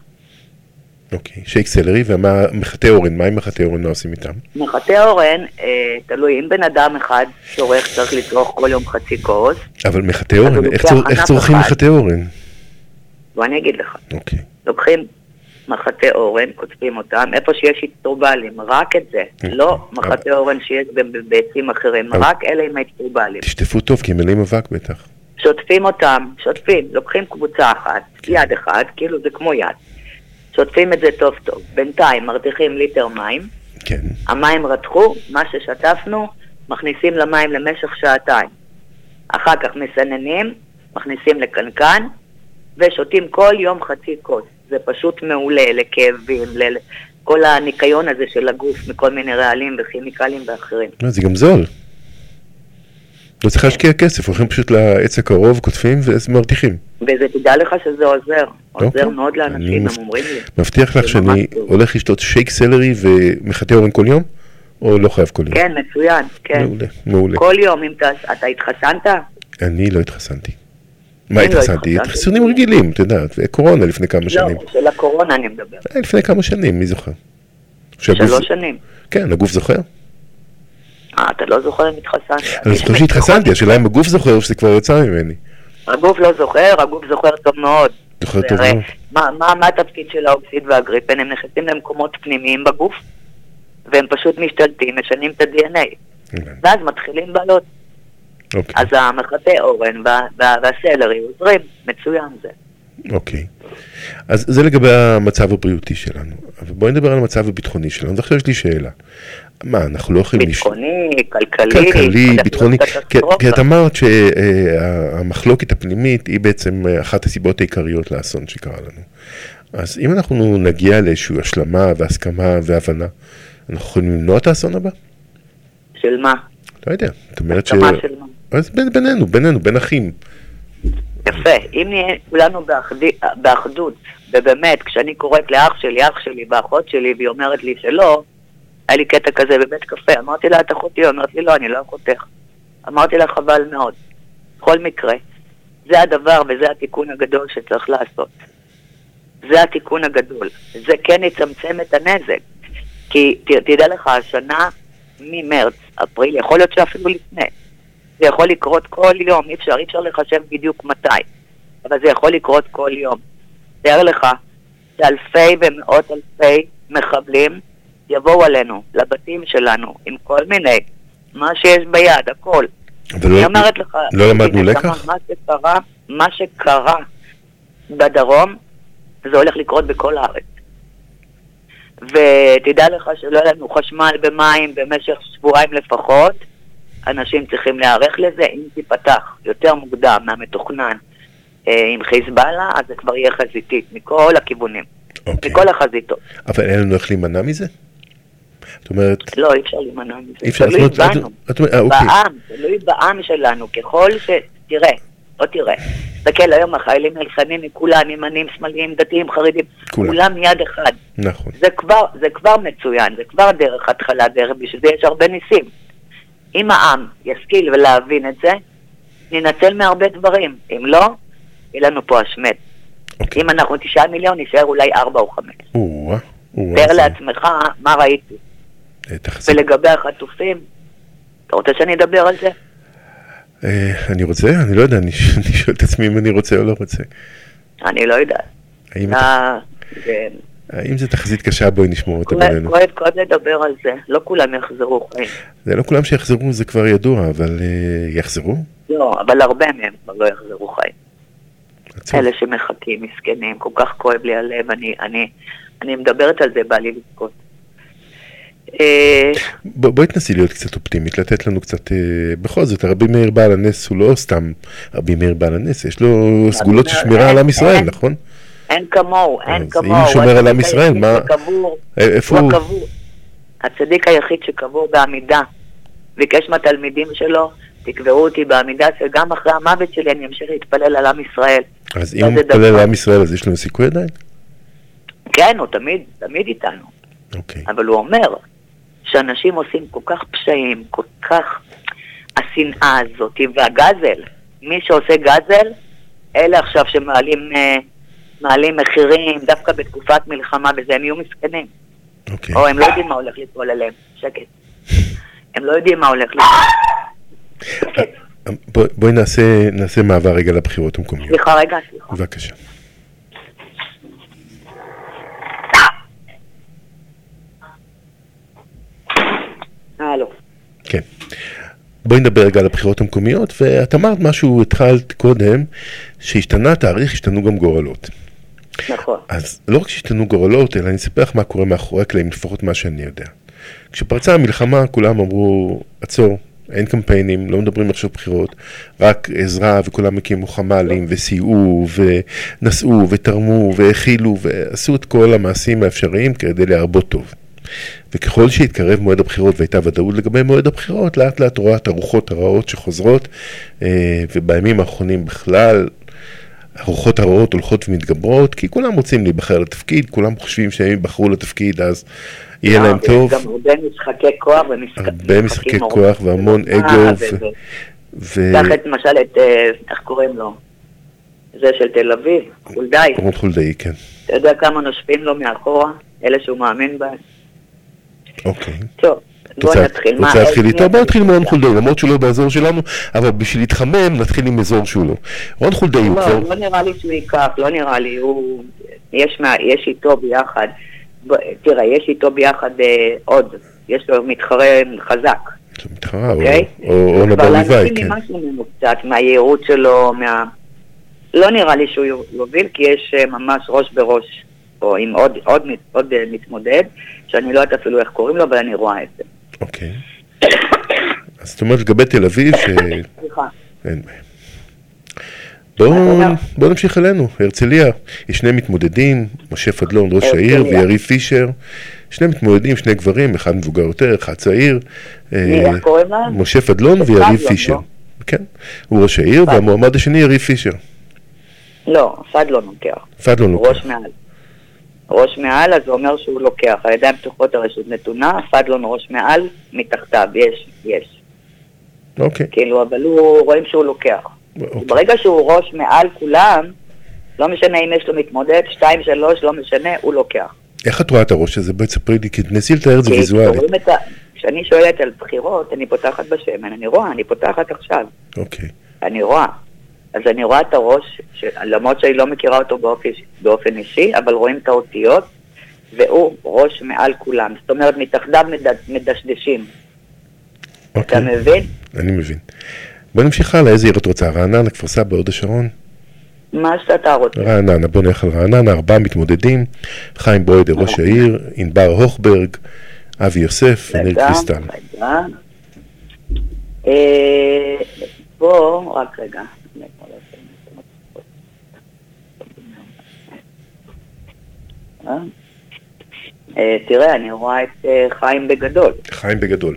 Speaker 3: אוקיי. שייק סלרי, ומה מחטא אורן? מה עם מחטא אורן? מה עושים איתם?
Speaker 9: מחטא אורן, אה, תלוי, אם בן אדם אחד צורך, צריך לצרוך כל יום חצי כוס,
Speaker 3: אבל מחטא אורן, איך צור- איך צורכים. מחטא אורן?
Speaker 9: ואני אגיד לך,
Speaker 3: אוקיי.
Speaker 9: לוקחים מחטא אורן, כותבים אותם, איפה שיש איסטרובלים, רק את זה, לא מחטא אורן שיש ב- ב- בעצים אחרים, רק אלה עם האיסטרובלים.
Speaker 3: תשטפו טוב, כי הם מלאים אבק בטח.
Speaker 9: שוטפים אותם, שוטפים, לוקחים קבוצה אחת, יד אחת, כאילו זה כמו יד. שוטפים את זה טוב טוב. בינתיים מרתיחים ליטר מים,
Speaker 3: כן.
Speaker 9: המים רתחו, מה ששטפנו, מכניסים למים למשך שעתיים. אחר כך מסננים, מכניסים לקנקן, ושותים כל יום חצי כוס. זה פשוט מעולה לכאבים, לכל הניקיון הזה של הגוף מכל מיני רעלים וכימיקלים ואחרים.
Speaker 3: לא, זה גם זול. לא צריך להשקיע כסף, הולכים פשוט לעץ הקרוב, כותבים ומרתיחים.
Speaker 9: וזה תדע לך שזה עוזר, עוזר
Speaker 3: אוקיי.
Speaker 9: מאוד
Speaker 3: אני
Speaker 9: לאנשים, הם אומרים לי.
Speaker 3: מבטיח לך שאני. הולך לשתות שייק סלרי ומחטא אורן כל יום? או לא חייב כל יום?
Speaker 9: כן, מצוין, כן.
Speaker 3: מעולה, מעולה.
Speaker 9: כל יום, אם אתה התחסנת?
Speaker 3: אני לא התחסנתי. מה
Speaker 9: לא
Speaker 3: התחסנתי?
Speaker 9: התחסנתי.
Speaker 3: חיסונים רגילים, את יודעת, קורונה לפני כמה שנים.
Speaker 9: לא, של הקורונה אני מדבר.
Speaker 3: אה, לפני כמה שנים, מי זוכר?
Speaker 9: שלוש שנים.
Speaker 3: כן, הגוף זוכר.
Speaker 9: אה, אתה לא זוכר אם התחסנת.
Speaker 3: אני זוכר שהתחסנתי, השאלה אם הגוף זוכר שזה כבר יצא ממני.
Speaker 9: הגוף לא זוכר, הגוף זוכר טוב מאוד.
Speaker 3: זוכר טוב מאוד.
Speaker 9: מה, התפקיד של האוקסיד והגריפן? הם נכנסים למקומות פנימיים בגוף, והם פשוט משתלטים, משנים את ה-DNA.
Speaker 3: הבנתי.
Speaker 9: ואז מתחילים בעיות.
Speaker 3: אוקיי,
Speaker 9: אז המחטא אורן וה, וה, והסלרי עוזרים, מצוין זה.
Speaker 3: אוקיי. אז זה לגבי המצב הבריאותי שלנו. אבל בואי נדבר על המצב הביטחוני שלנו. ועכשיו יש לי שאלה. מה, אנחנו לא יכולים... לש-
Speaker 9: ביטחוני, כלכלי,
Speaker 3: כלכלי,
Speaker 9: הולך
Speaker 3: ביטחוני, כי-. כי את אמרת שהמחלוקת הפנימית היא בעצם אחת הסיבות העיקריות לאסון שקרה לנו. אז אם אנחנו נגיע לאיזושהי השלמה והסכמה והבנה, אנחנו יכולים למנוע את האסון הבא?
Speaker 9: של מה?
Speaker 3: לא יודע, את אומרת ש...
Speaker 9: של מה?
Speaker 3: אז בין- בינינו, בינינו, בין אחים.
Speaker 9: יפה, אם נהיה כולנו באחדי, באחדות, ובאמת, כשאני קוראת לאח שלי, אח שלי ואחות שלי, והיא אומרת לי שלא, היה לי קטע כזה בבית קפה, אמרתי לה, את אחותי, היא אומרת לי, לא, אני לא אחותך. אמרתי לה, חבל מאוד. בכל מקרה, זה הדבר וזה התיקון הגדול שצריך לעשות. זה התיקון הגדול. זה כן יצמצם את הנזק. כי תדע לך, השנה, ממרץ, אפריל, יכול להיות שאפילו לפני, זה יכול לקרות כל יום, אי אפשר, אי אפשר לחשב בדיוק מתי, אבל זה יכול לקרות כל יום. תאר לך שאלפי ומאות אלפי מחבלים יבואו עלינו, לבתים שלנו, עם כל מיני, מה שיש ביד, הכל.
Speaker 3: אבל
Speaker 9: אני
Speaker 3: לא-
Speaker 9: אומרת לך,
Speaker 3: לא למדנו לקח?
Speaker 9: מה שקרה, מה שקרה בדרום, זה הולך לקרות בכל הארץ. ותדע לך שלא יהיה לנו חשמל ומים במשך שבועיים לפחות, אנשים צריכים להיערך לזה, אם תיפתח יותר מוקדם מהמתוכנן אה, עם חיזבאללה, אז זה כבר יהיה חזיתית מכל הכיוונים,
Speaker 3: אוקיי.
Speaker 9: מכל החזיתות.
Speaker 3: אבל אין לנו איך להימנע מזה? זאת אומרת,
Speaker 9: לא, אי אפשר להימנע מזה.
Speaker 3: אי אפשר,
Speaker 9: תלוי בנו,
Speaker 3: את- את אה, אוקיי.
Speaker 9: בעם, תלוי בעם שלנו. ככל ש... תראה, בוא תראה. תסתכל, היום החיילים נלחמים מכולם, ימנים, שמאליים, דתיים, חרדים,
Speaker 3: כולם.
Speaker 9: כולם יד אחד.
Speaker 3: נכון.
Speaker 9: זה כבר, זה כבר מצוין, זה כבר דרך התחלה, דרך, בשביל זה יש הרבה ניסים. אם העם ישכיל ולהבין את זה, ננצל מהרבה דברים. אם לא, יהיה לנו פה השמט.
Speaker 3: אוקיי.
Speaker 9: אם אנחנו תשעה מיליון, נישאר אולי ארבע או חמש. תאר לעצמך מה ראיתי.
Speaker 3: אה, תחזית.
Speaker 9: ולגבי החטופים, אתה רוצה שאני אדבר על זה?
Speaker 3: אה, אני רוצה? אני לא יודע, אני ש- אני שואל את עצמי אם אני רוצה או לא רוצה.
Speaker 9: אני לא יודעת.
Speaker 3: האם
Speaker 9: זה
Speaker 3: תחזית קשה? בואי נשמור אותה בינינו.
Speaker 9: כואב- כואב לדבר על זה. לא כולם יחזרו חיים.
Speaker 3: זה לא כולם שיחזרו, זה כבר ידוע, אבל אה, יחזרו?
Speaker 9: לא, אבל הרבה מהם כבר לא יחזרו חיים.
Speaker 3: עצוב.
Speaker 9: אלה שמחכים, מסכנים, כל כך כואב לי הלב, אני, אני, אני מדברת על זה, בא לי לבכות. אה,
Speaker 3: ב- בואי תנסי להיות קצת אופטימית, לתת לנו קצת, אה, בכל זאת, רבי מאיר בעל הנס הוא לא סתם רבי מאיר בעל הנס, יש לו סגולות של שמירה על עם ישראל. נכון?
Speaker 9: אין כמוהו, אין
Speaker 3: אם
Speaker 9: כמוהו.
Speaker 3: הוא שומר על עם ישראל, מה-
Speaker 9: שקבור,
Speaker 3: אה, איפה
Speaker 9: הוא? הקבור. הצדיק היחיד שקבור בעמידה, ביקש מהתלמידים שלו, תקבעו אותי בעמידה, שגם אחרי המוות שלי אני אמשיך להתפלל על עם ישראל.
Speaker 3: אז אם
Speaker 9: לא,
Speaker 3: הוא מתפלל
Speaker 9: דבר.
Speaker 3: לעם ישראל, אז יש לנו סיכוי עדיין?
Speaker 9: כן, הוא תמיד, תמיד איתנו.
Speaker 3: אוקיי.
Speaker 9: אבל הוא אומר שאנשים עושים כל כך פשעים, כל כך השנאה הזאת והגזל. מי שעושה גזל, אלה עכשיו שמעלים אה, מעלים מחירים דווקא בתקופת מלחמה וזה, הם יהיו מסכנים.
Speaker 3: אוקיי.
Speaker 9: או הם לא יודעים מה הולך ליפול עליהם. שקט. הם לא יודעים מה הולך ליפול.
Speaker 3: בוא- בואי נעשה נעשה מעבר רגע לבחירות המקומיות.
Speaker 9: סליחה רגע, סליחה.
Speaker 3: בבקשה.
Speaker 9: הלו.
Speaker 3: כן. בואי נדבר רגע על הבחירות המקומיות, ואת אמרת משהו, התחלת קודם, שהשתנה תאריך, השתנו גם גורלות.
Speaker 9: נכון.
Speaker 3: אז לא רק שהשתנו גורלות, אלא אני אספר לך מה קורה מאחורי הקלעים, לפחות מה שאני יודע. כשפרצה המלחמה, כולם אמרו, עצור, אין קמפיינים, לא מדברים עכשיו בחירות, רק עזרה, וכולם הקימו חמ"לים, וסייעו, ונסעו, ותרמו, והכילו, ועשו את כל המעשים האפשריים כדי להרבות טוב. וככל שהתקרב מועד הבחירות והייתה ודאות לגבי מועד הבחירות, לאט לאט רואה את הרוחות הרעות שחוזרות, אה, ובימים האחרונים בכלל, הרוחות הרעות הולכות ומתגברות, כי כולם רוצים להיבחר לתפקיד, כולם חושבים שהם ייבחרו לתפקיד אז יהיה להם
Speaker 9: אה,
Speaker 3: טוב.
Speaker 9: גם הרבה משחקי כוח ומשחקים
Speaker 3: הרבה משחקי כוח והמון
Speaker 9: אה,
Speaker 3: אגו.
Speaker 9: קח את למשל את, אה, איך קוראים לו? זה של תל אביב, חולדאי.
Speaker 3: רון חולדאי, כן.
Speaker 9: אתה יודע כמה נושפים לו מאחורה? אלה שהוא מאמין בהם?
Speaker 3: אוקיי.
Speaker 9: טוב, בוא
Speaker 3: רוצה-
Speaker 9: נתחיל.
Speaker 3: רוצה להתחיל איתו? בוא נתחיל עם רון חולדאי, למרות שהוא לא באזור שלנו, אבל בשביל להתחמם נתחיל עם אזור שהוא לא. רון חולדאי הוא
Speaker 9: לא,
Speaker 3: כבר...
Speaker 9: לא נראה לי שהוא ייקח, לא נראה לי, הוא... יש, מה, יש איתו ביחד, תראה, יש איתו ביחד אה, עוד, יש לו מתחרה חזק,
Speaker 3: מתחרה, או-
Speaker 9: אוקיי?
Speaker 3: או אורנה
Speaker 9: כבר
Speaker 3: ברביבאי, כן.
Speaker 9: עם משהו ממנו קצת, מהייעוד שלו, מה... לא נראה לי שהוא יוביל, כי יש אה, ממש ראש בראש, או עם עוד, עוד, עוד אה, מתמודד, שאני לא יודעת אפילו איך קוראים לו, אבל אני רואה את זה.
Speaker 3: אוקיי. אז זאת אומרת לגבי תל אביב, ש...
Speaker 9: סליחה.
Speaker 3: אין בעיה. בואו בוא נמשיך אלינו, הרצליה, יש שני מתמודדים, משה פדלון ראש העיר. ויריב פישר, שני מתמודדים, שני גברים, אחד מבוגר יותר, אחד צעיר, אה? משה פדלון ויריב
Speaker 9: פדלון,
Speaker 3: פישר,
Speaker 9: לא?
Speaker 3: כן, הוא ראש העיר והמועמד השני יריב פישר,
Speaker 9: לא, פדלון לוקח.
Speaker 3: פדלון
Speaker 9: ראש
Speaker 3: לוקח,
Speaker 9: מעל. ראש מעל, אז זה אומר שהוא לוקח. הידיים פתוחות הרשות נתונה, פדלון ראש מעל, מתחתיו, יש, יש.
Speaker 3: אוקיי,
Speaker 9: כאילו, אבל הוא, רואים שהוא לוקח.
Speaker 3: אוקיי.
Speaker 9: ברגע שהוא ראש מעל כולם, לא משנה אם יש לו מתמודד, שתיים, שלוש, לא משנה, הוא לוקח.
Speaker 3: איך את רואה את הראש הזה? בואי תספרי לי, כי תנסי לתאר את זה ויזואלית.
Speaker 9: כשאני שואלת על בחירות, אני פותחת בשמן, אני רואה, אני פותחת עכשיו.
Speaker 3: אוקיי,
Speaker 9: אני רואה. אז אני רואה את הראש, ש... למרות שאני לא מכירה אותו באופן, באופן אישי, אבל רואים את האותיות, והוא ראש מעל כולם. זאת אומרת, מתחתיו מד... מדשדשים. אתה
Speaker 3: אוקיי,
Speaker 9: מבין?
Speaker 3: אני מבין. בואי נמשיך הלאה, איזה עיר את רוצה? רעננה, כפר סבא, הוד השרון?
Speaker 9: מה שאתה רוצה.
Speaker 3: רעננה, בוא נלך על רעננה, ארבעה מתמודדים, חיים ברוידר ראש העיר, ענבר הוכברג, אבי יוסף וניר
Speaker 9: רגע,
Speaker 3: קריסטל.
Speaker 9: רגע. אה, בוא, רק רגע. אה? אה, תראה, אני רואה את אה, חיים בגדול.
Speaker 3: חיים בגדול.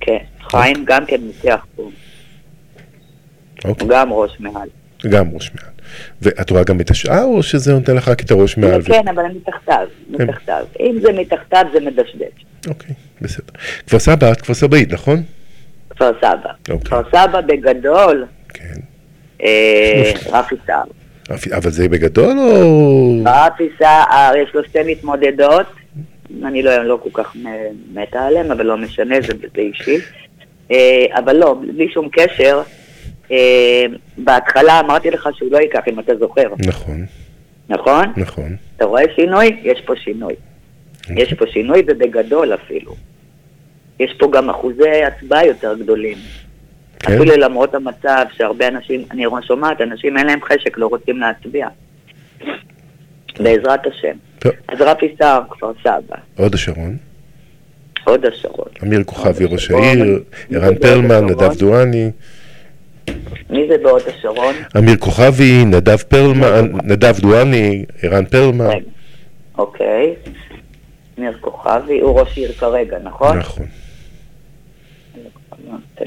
Speaker 9: כן, חיים גם כן מותח פה.
Speaker 3: אוקיי.
Speaker 9: גם ראש מעל.
Speaker 3: גם ראש מעל. ואת רואה גם את השאר, או שזה נותן לך רק את הראש מעל?
Speaker 9: כן, אבל מתחתיו,
Speaker 3: כן.
Speaker 9: מתחתיו. אם זה מתחתיו זה מדשדש.
Speaker 3: אוקיי, בסדר. כפר סבא, את כפר סבאית, נכון?
Speaker 9: כפר סבא.
Speaker 3: אוקיי.
Speaker 9: כפר סבא בגדול,
Speaker 3: כן.
Speaker 9: אה, רפי סער.
Speaker 3: אבל זה בגדול או...
Speaker 9: רפי סער, יש לו שתי מתמודדות, אני לא, לא כל כך מתה עליהן, אבל לא משנה, זה, זה אישי. אה, אבל לא, בלי שום קשר, אה, בהתחלה אמרתי לך שהוא לא ייקח, אם אתה זוכר,
Speaker 3: נכון,
Speaker 9: נכון?
Speaker 3: נכון.
Speaker 9: אתה רואה שינוי? יש פה שינוי. יש פה שינוי ובגדול אפילו. יש פה גם אחוזי הצבעה יותר גדולים.
Speaker 3: כן?
Speaker 9: אפילו למרות המצב שהרבה אנשים, אני שומעת, אנשים אין להם חשק, לא רוצים להצביע. בעזרת השם.
Speaker 3: טוב.
Speaker 9: אז רפי סער, כפר סבא,
Speaker 3: הוד השרון,
Speaker 9: הוד השרון.
Speaker 3: אמיר כוכבי ראש. העיר, ערן פרלמן? נדב דואני,
Speaker 9: מי זה בהוד השרון?
Speaker 3: אמיר כוכבי, נדב פרלמן, נדב דואני, ערן פרלמן.
Speaker 9: רגע. אוקיי. ניר כוכבי, הוא ראש עיר כרגע, נכון?
Speaker 3: נכון.
Speaker 9: אה, אה, אה, אה,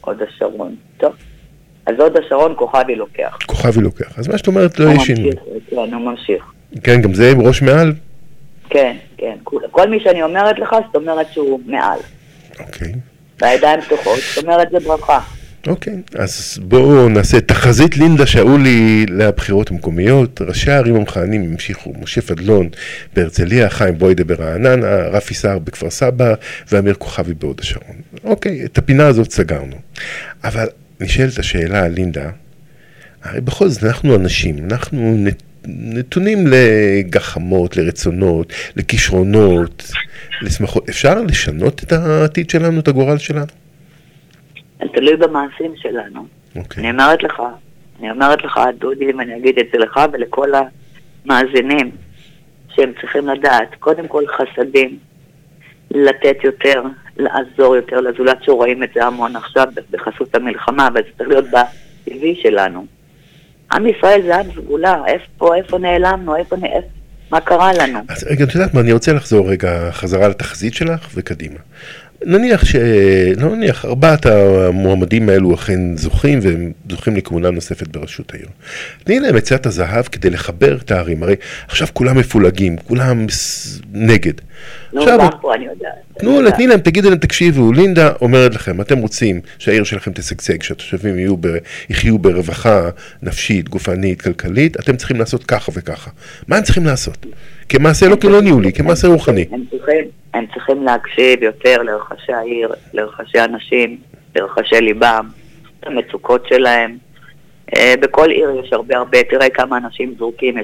Speaker 9: הוד השרון. טוב. אז הוד השרון כוכבי לוקח.
Speaker 3: כוכבי לוקח. אז מה שאת אומרת לא יהיה שינוי.
Speaker 9: כן, הוא ממשיך.
Speaker 3: כן, גם זה עם ראש מעל?
Speaker 9: כן, כן. כל מי שאני אומרת לך, זאת אומרת שהוא מעל.
Speaker 3: אוקיי.
Speaker 9: והידיים פתוחות, זאת אומרת זה ברכה.
Speaker 3: אוקיי, אז בואו נעשה תחזית לינדה שאולי לבחירות המקומיות. ראשי הערים המכהנים המשיכו, משה פדלון בהרצליה, חיים בוידה ברעננה, רפי סער בכפר סבא ואמיר כוכבי בהוד השרון. אוקיי, את הפינה הזאת סגרנו. אבל נשאלת השאלה, לינדה, הרי בכל זאת אנחנו אנשים, אנחנו נת- נתונים לגחמות, לרצונות, לכישרונות, לשמחות. אפשר לשנות את העתיד שלנו, את הגורל שלנו?
Speaker 9: זה תלוי במעשים שלנו.
Speaker 3: אוקיי.
Speaker 9: אני אומרת לך, אני אומרת לך, דודי, ואני אגיד את זה לך ולכל המאזינים, שהם צריכים לדעת, קודם כל חסדים, לתת יותר, לעזור יותר לזולת שרואים את זה המון עכשיו בחסות המלחמה, אבל זה צריך להיות בטבעי שלנו. עם ישראל זה עם סגולה, איפה, איפה נעלמנו, איפה, איפה, מה קרה לנו?
Speaker 3: אז רגע, את יודעת מה, אני רוצה לחזור רגע חזרה לתחזית שלך וקדימה. נניח ש... לא נניח, ארבעת המועמדים האלו אכן זוכים, והם זוכים לכהונה נוספת בראשות העיר. תני להם את עצת הזהב כדי לחבר את הערים, הרי עכשיו כולם מפולגים, כולם נגד.
Speaker 9: נו,
Speaker 3: עכשיו,
Speaker 9: גם פה אני יודעת.
Speaker 3: תנו,
Speaker 9: יודעת.
Speaker 3: תני להם, תגידו להם, תקשיבו, לינדה אומרת לכם, אתם רוצים שהעיר שלכם תשגשג, שהתושבים יהיו ב, יחיו ברווחה נפשית, גופנית, כלכלית, אתם צריכים לעשות ככה וככה. מה הם צריכים לעשות? כמעשה לא כלא ניהולי, כמעשה רוחני.
Speaker 9: הם צריכים, הם צריכים להקשיב יותר לרחשי העיר, לרחשי אנשים, לרחשי ליבם, למצוקות שלהם. אה, בכל עיר יש הרבה הרבה, תראה כמה אנשים זרוקים,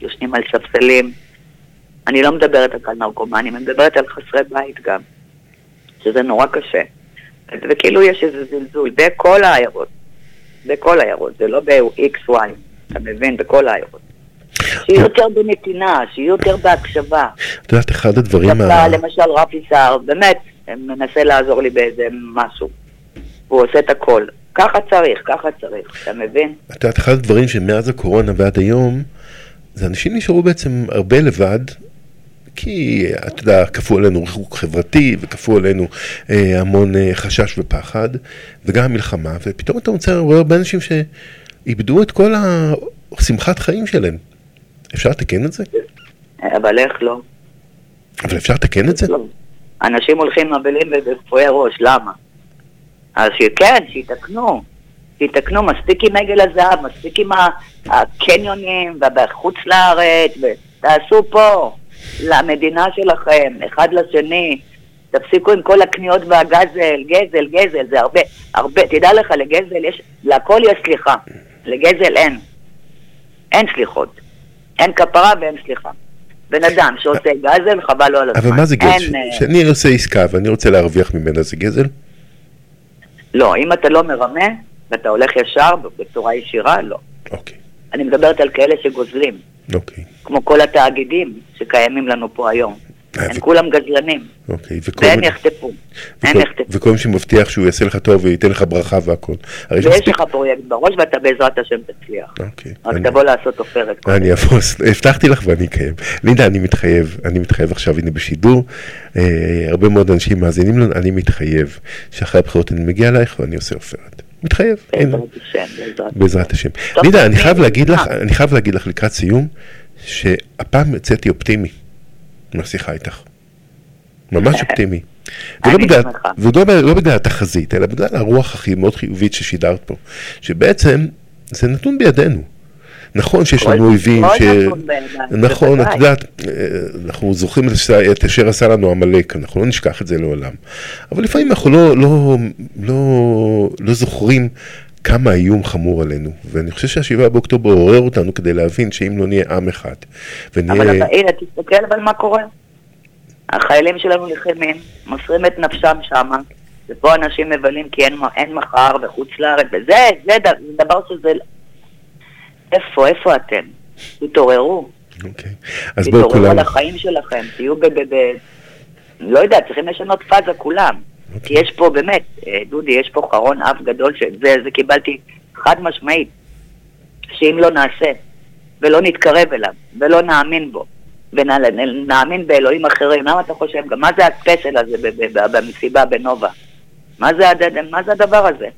Speaker 9: יושנים על ספסלים. אני לא מדברת רק על נרקומנים, אני מדברת על חסרי בית גם, שזה נורא קשה. וכאילו יש איזה זלזול בכל העיירות, בכל העיירות, זה לא ב-XY, אתה מבין? בכל העיירות. שיהיו יותר בנתינה, שיהיו יותר בהקשבה.
Speaker 3: את יודעת, אחד הדברים,
Speaker 9: דווקא. למשל רפי סער, באמת, מנסה לעזור לי באיזה משהו. הוא עושה את הכל. ככה צריך, ככה צריך, אתה מבין?
Speaker 3: את יודעת, אחד הדברים שמאז הקורונה ועד היום, זה אנשים נשארו בעצם הרבה לבד, כי, אתה יודע, כפו עלינו ריחוק חברתי, וכפו עלינו אה, המון אה, חשש ופחד, וגם המלחמה, ופתאום אתה מוצא, רואה הרבה אנשים שאיבדו את כל השמחת חיים שלהם. אפשר לתקן את זה?
Speaker 9: אבל איך לא?
Speaker 3: אבל אפשר לתקן את זה?
Speaker 9: לא. אנשים הולכים מבלים בפצועי ראש, למה? אז שכן, שיתקנו. שיתקנו, מספיק עם עגל הזהב, מספיק עם הקניונים ובחוץ לארץ, ותעשו פה, למדינה שלכם, אחד לשני. תפסיקו עם כל הקניות והגזל, גזל, גזל, זה הרבה, הרבה, תדע לך, לגזל יש, להכל יש סליחה, לגזל אין. אין סליחות. אין כפרה ואין סליחה. בן אדם שעושה גזל, חבל לו על הזמן.
Speaker 3: אבל מה זה גזל?
Speaker 9: אה,
Speaker 3: כשאני עושה עסקה ואני רוצה להרוויח ממנה זה גזל?
Speaker 9: לא, אם אתה לא מרמה, ואתה הולך ישר בצורה ישירה, לא.
Speaker 3: אוקיי,
Speaker 9: אני מדברת על כאלה שגוזלים,
Speaker 3: אוקיי.
Speaker 9: כמו כל התאגידים שקיימים לנו פה היום. הם כולם גזלנים,
Speaker 3: אוקיי,
Speaker 9: והם יחטפו, הם יחטפו.
Speaker 3: וכל מי שמבטיח שהוא יעשה לך טוב וייתן לך ברכה והכל.
Speaker 9: ויש. לך פרויקט בראש ואתה בעזרת השם תצליח.
Speaker 3: אוקיי.
Speaker 9: רק
Speaker 3: אני-
Speaker 9: תבוא לעשות עופרת.
Speaker 3: אני אבוא, הבטחתי לך ואני אקיים. לינדה, אני מתחייב, אני מתחייב עכשיו, הנה בשידור, אה, הרבה מאוד אנשים מאזינים לנו, אני מתחייב שאחרי הבחירות אני מגיע אלייך ואני עושה עופרת. מתחייב,
Speaker 9: בעזרת השם, בעזרת
Speaker 3: השם. לינדה, אני חייב להגיד לך. אני חייב להגיד לך לקראת סיום, שהפעם יצאתי אופטימי מהשיחה איתך. ממש אופטימי. ולא בגלל. ולא לא בגלל התחזית, אלא בגלל הרוח הכי מאוד חיובית ששידרת פה. שבעצם זה נתון בידינו. נכון שיש לנו אויבים,
Speaker 9: כל
Speaker 3: ש... נכון, את. יודעת, אה, אנחנו זוכרים את אשר עשה לנו עמלק, אנחנו לא נשכח את זה לעולם. אבל לפעמים אנחנו לא, לא, לא, לא זוכרים כמה האיום חמור עלינו. ואני חושב שהשבעה באוקטובר עורר אותנו כדי להבין שאם לא נהיה עם אחד, ונהיה...
Speaker 9: אבל הנה, תסתכל אבל מה קורה. החיילים שלנו נלחמים, מוסרים את נפשם שמה, ופה אנשים מבלים כי אין, אין מחר בחוץ לארץ, וזה זה דבר שזה... איפה, איפה אתם? תתעוררו.
Speaker 3: אוקיי. אז בואו
Speaker 9: תתעוררו
Speaker 3: כולם...
Speaker 9: על החיים שלכם, תהיו ב... ב, ב לא יודע, צריכים לשנות פאזה כולם. כי יש פה באמת, אה, דודי, יש פה חרון אף גדול, שזה זה קיבלתי חד משמעית, שאם לא נעשה, ולא נתקרב אליו, ולא נאמין בו, ונאמין באלוהים אחרים, למה אתה חושב, מה זה הספיישל הזה במסיבה בנובה? מה זה, מה זה הדבר הזה?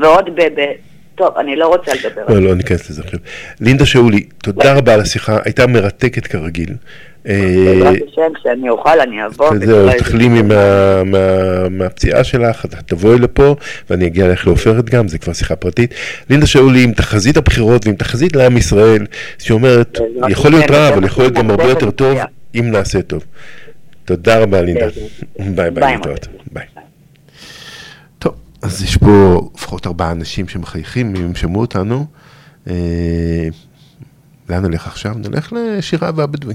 Speaker 9: ועוד ב... ב טוב, אני לא רוצה לדבר על
Speaker 3: לא,
Speaker 9: זה.
Speaker 3: לא ניכנס לזה עכשיו. לינדה שאולי, תודה רבה על השיחה, הייתה מרתקת כרגיל. אה,
Speaker 9: בעזרת השם, כשאני אוכל, אני אבוא.
Speaker 3: זהו, תחלימי מה- מה- מהפציעה שלך, את תבואי לפה, ואני אגיע אלייך לעופרת גם, זה כבר שיחה פרטית. לינדה שאולי עם תחזית הבחירות ועם תחזית לעם ישראל, שאומרת, יכול להיות רע, אבל יכול להיות גם הרבה. יותר טוב, אם נעשה טוב. תודה רבה, לינדה. ביי ביי,
Speaker 9: ביי,
Speaker 3: להתראות. ביי. אז יש פה לפחות ארבעה אנשים שמחייכים, אם הם שמעו אותנו. אה, לאן נלך עכשיו? נלך לשירה והבדואי.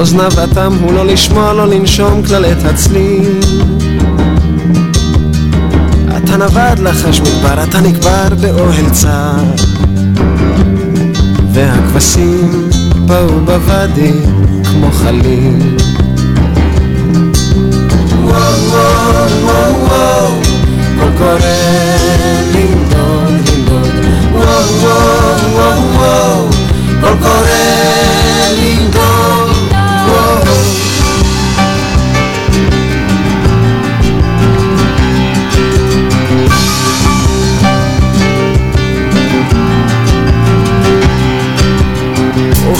Speaker 10: אוזניו אטם הוא לא לשמוע, לא לנשום כלל את הצליל. אתה נווד לחש מדבר, אתה נקבר באוהל צר והכבשים באו בוואדי כמו חליל. וואו וואו וואו וואו קול קורא לנדוד לנדוד וואו וואו וואו וואו קול קורא לנדוד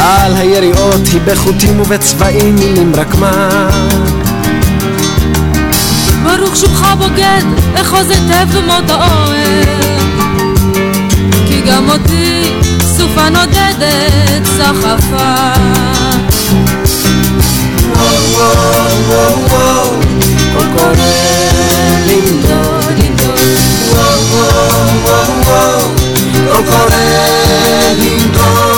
Speaker 10: על היריעות היא בחוטים ובצבעים מילים רק מה
Speaker 8: ברוך שובך בוגד, אחוז היטב במות האוהל. כי גם אותי סופה נודדת סחפה.
Speaker 10: וואו וואו וואו וואו קול קורא לנדוד לנדוד וואו וואו וואו וואו קול קורא לנדוד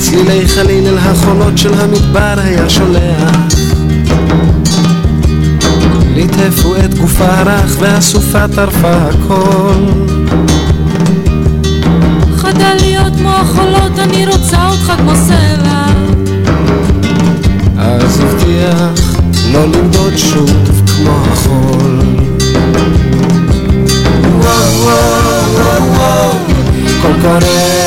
Speaker 10: צלילי חליל אל החולות של המדבר היה שולח. ליטפו את גופה הרך והסופה טרפה הכל.
Speaker 11: חדל להיות כמו החולות, אני רוצה אותך כמו סלע.
Speaker 10: אז הבטיח לא למדוד שוב כמו החול. וואו וואו וואו וואו קול קורא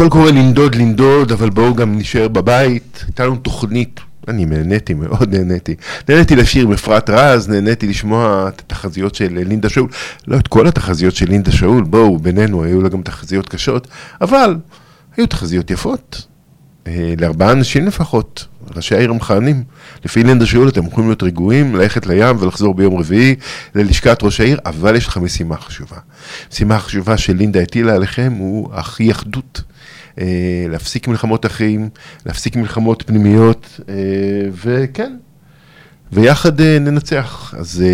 Speaker 10: קול קורא
Speaker 8: לנדוד, לנדוד, אבל בואו גם נשאר בבית. הייתה לנו תוכנית, אני נהניתי, מאוד נהניתי. נהניתי לשיר עם אפרת רז, נהניתי לשמוע את התחזיות של לינדה שאול. לא את כל התחזיות של לינדה שאול, בואו, בינינו, היו לה גם תחזיות קשות, אבל היו תחזיות יפות. אה, לארבעה אנשים לפחות, ראשי העיר המכהנים. לפי לינדה שאול אתם יכולים להיות רגועים, ללכת לים ולחזור ביום רביעי ללשכת ראש העיר, אבל יש לכם משימה חשובה. משימה חשובה שלינדה הטילה עליכם הוא אחי אחדות. אה, להפסיק מלחמות אחים, להפסיק מלחמות פנימיות, אה, וכן, ויחד אה, ננצח. אז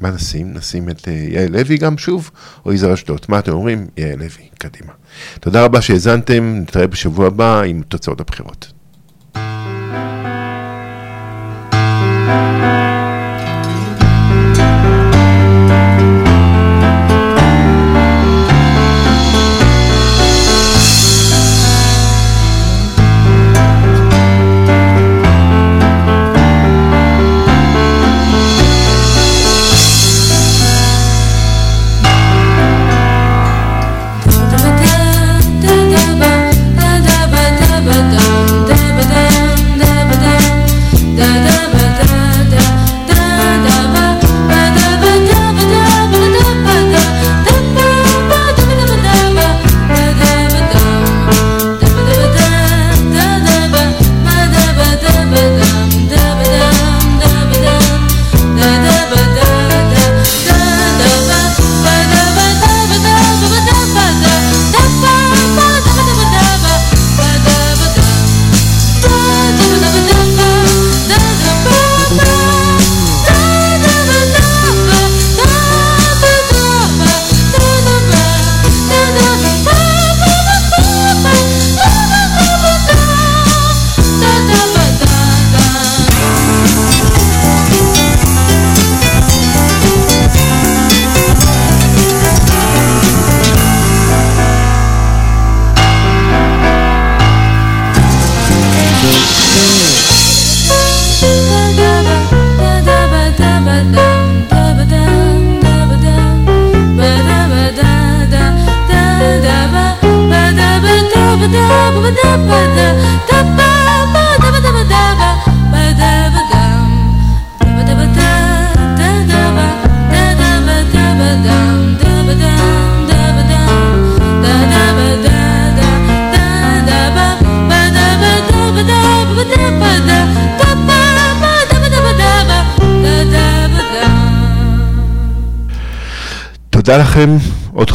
Speaker 8: מה נשים? נשים את יעל לוי גם שוב, או יזהר אשדוד? מה אתם אומרים? יעל לוי, קדימה. תודה רבה שהאזנתם, נתראה בשבוע הבא עם תוצאות הבחירות. תודה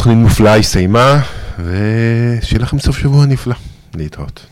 Speaker 8: תוכנית מופלאה הסתיימה, ושיהיה לכם סוף שבוע נפלא. להתראות.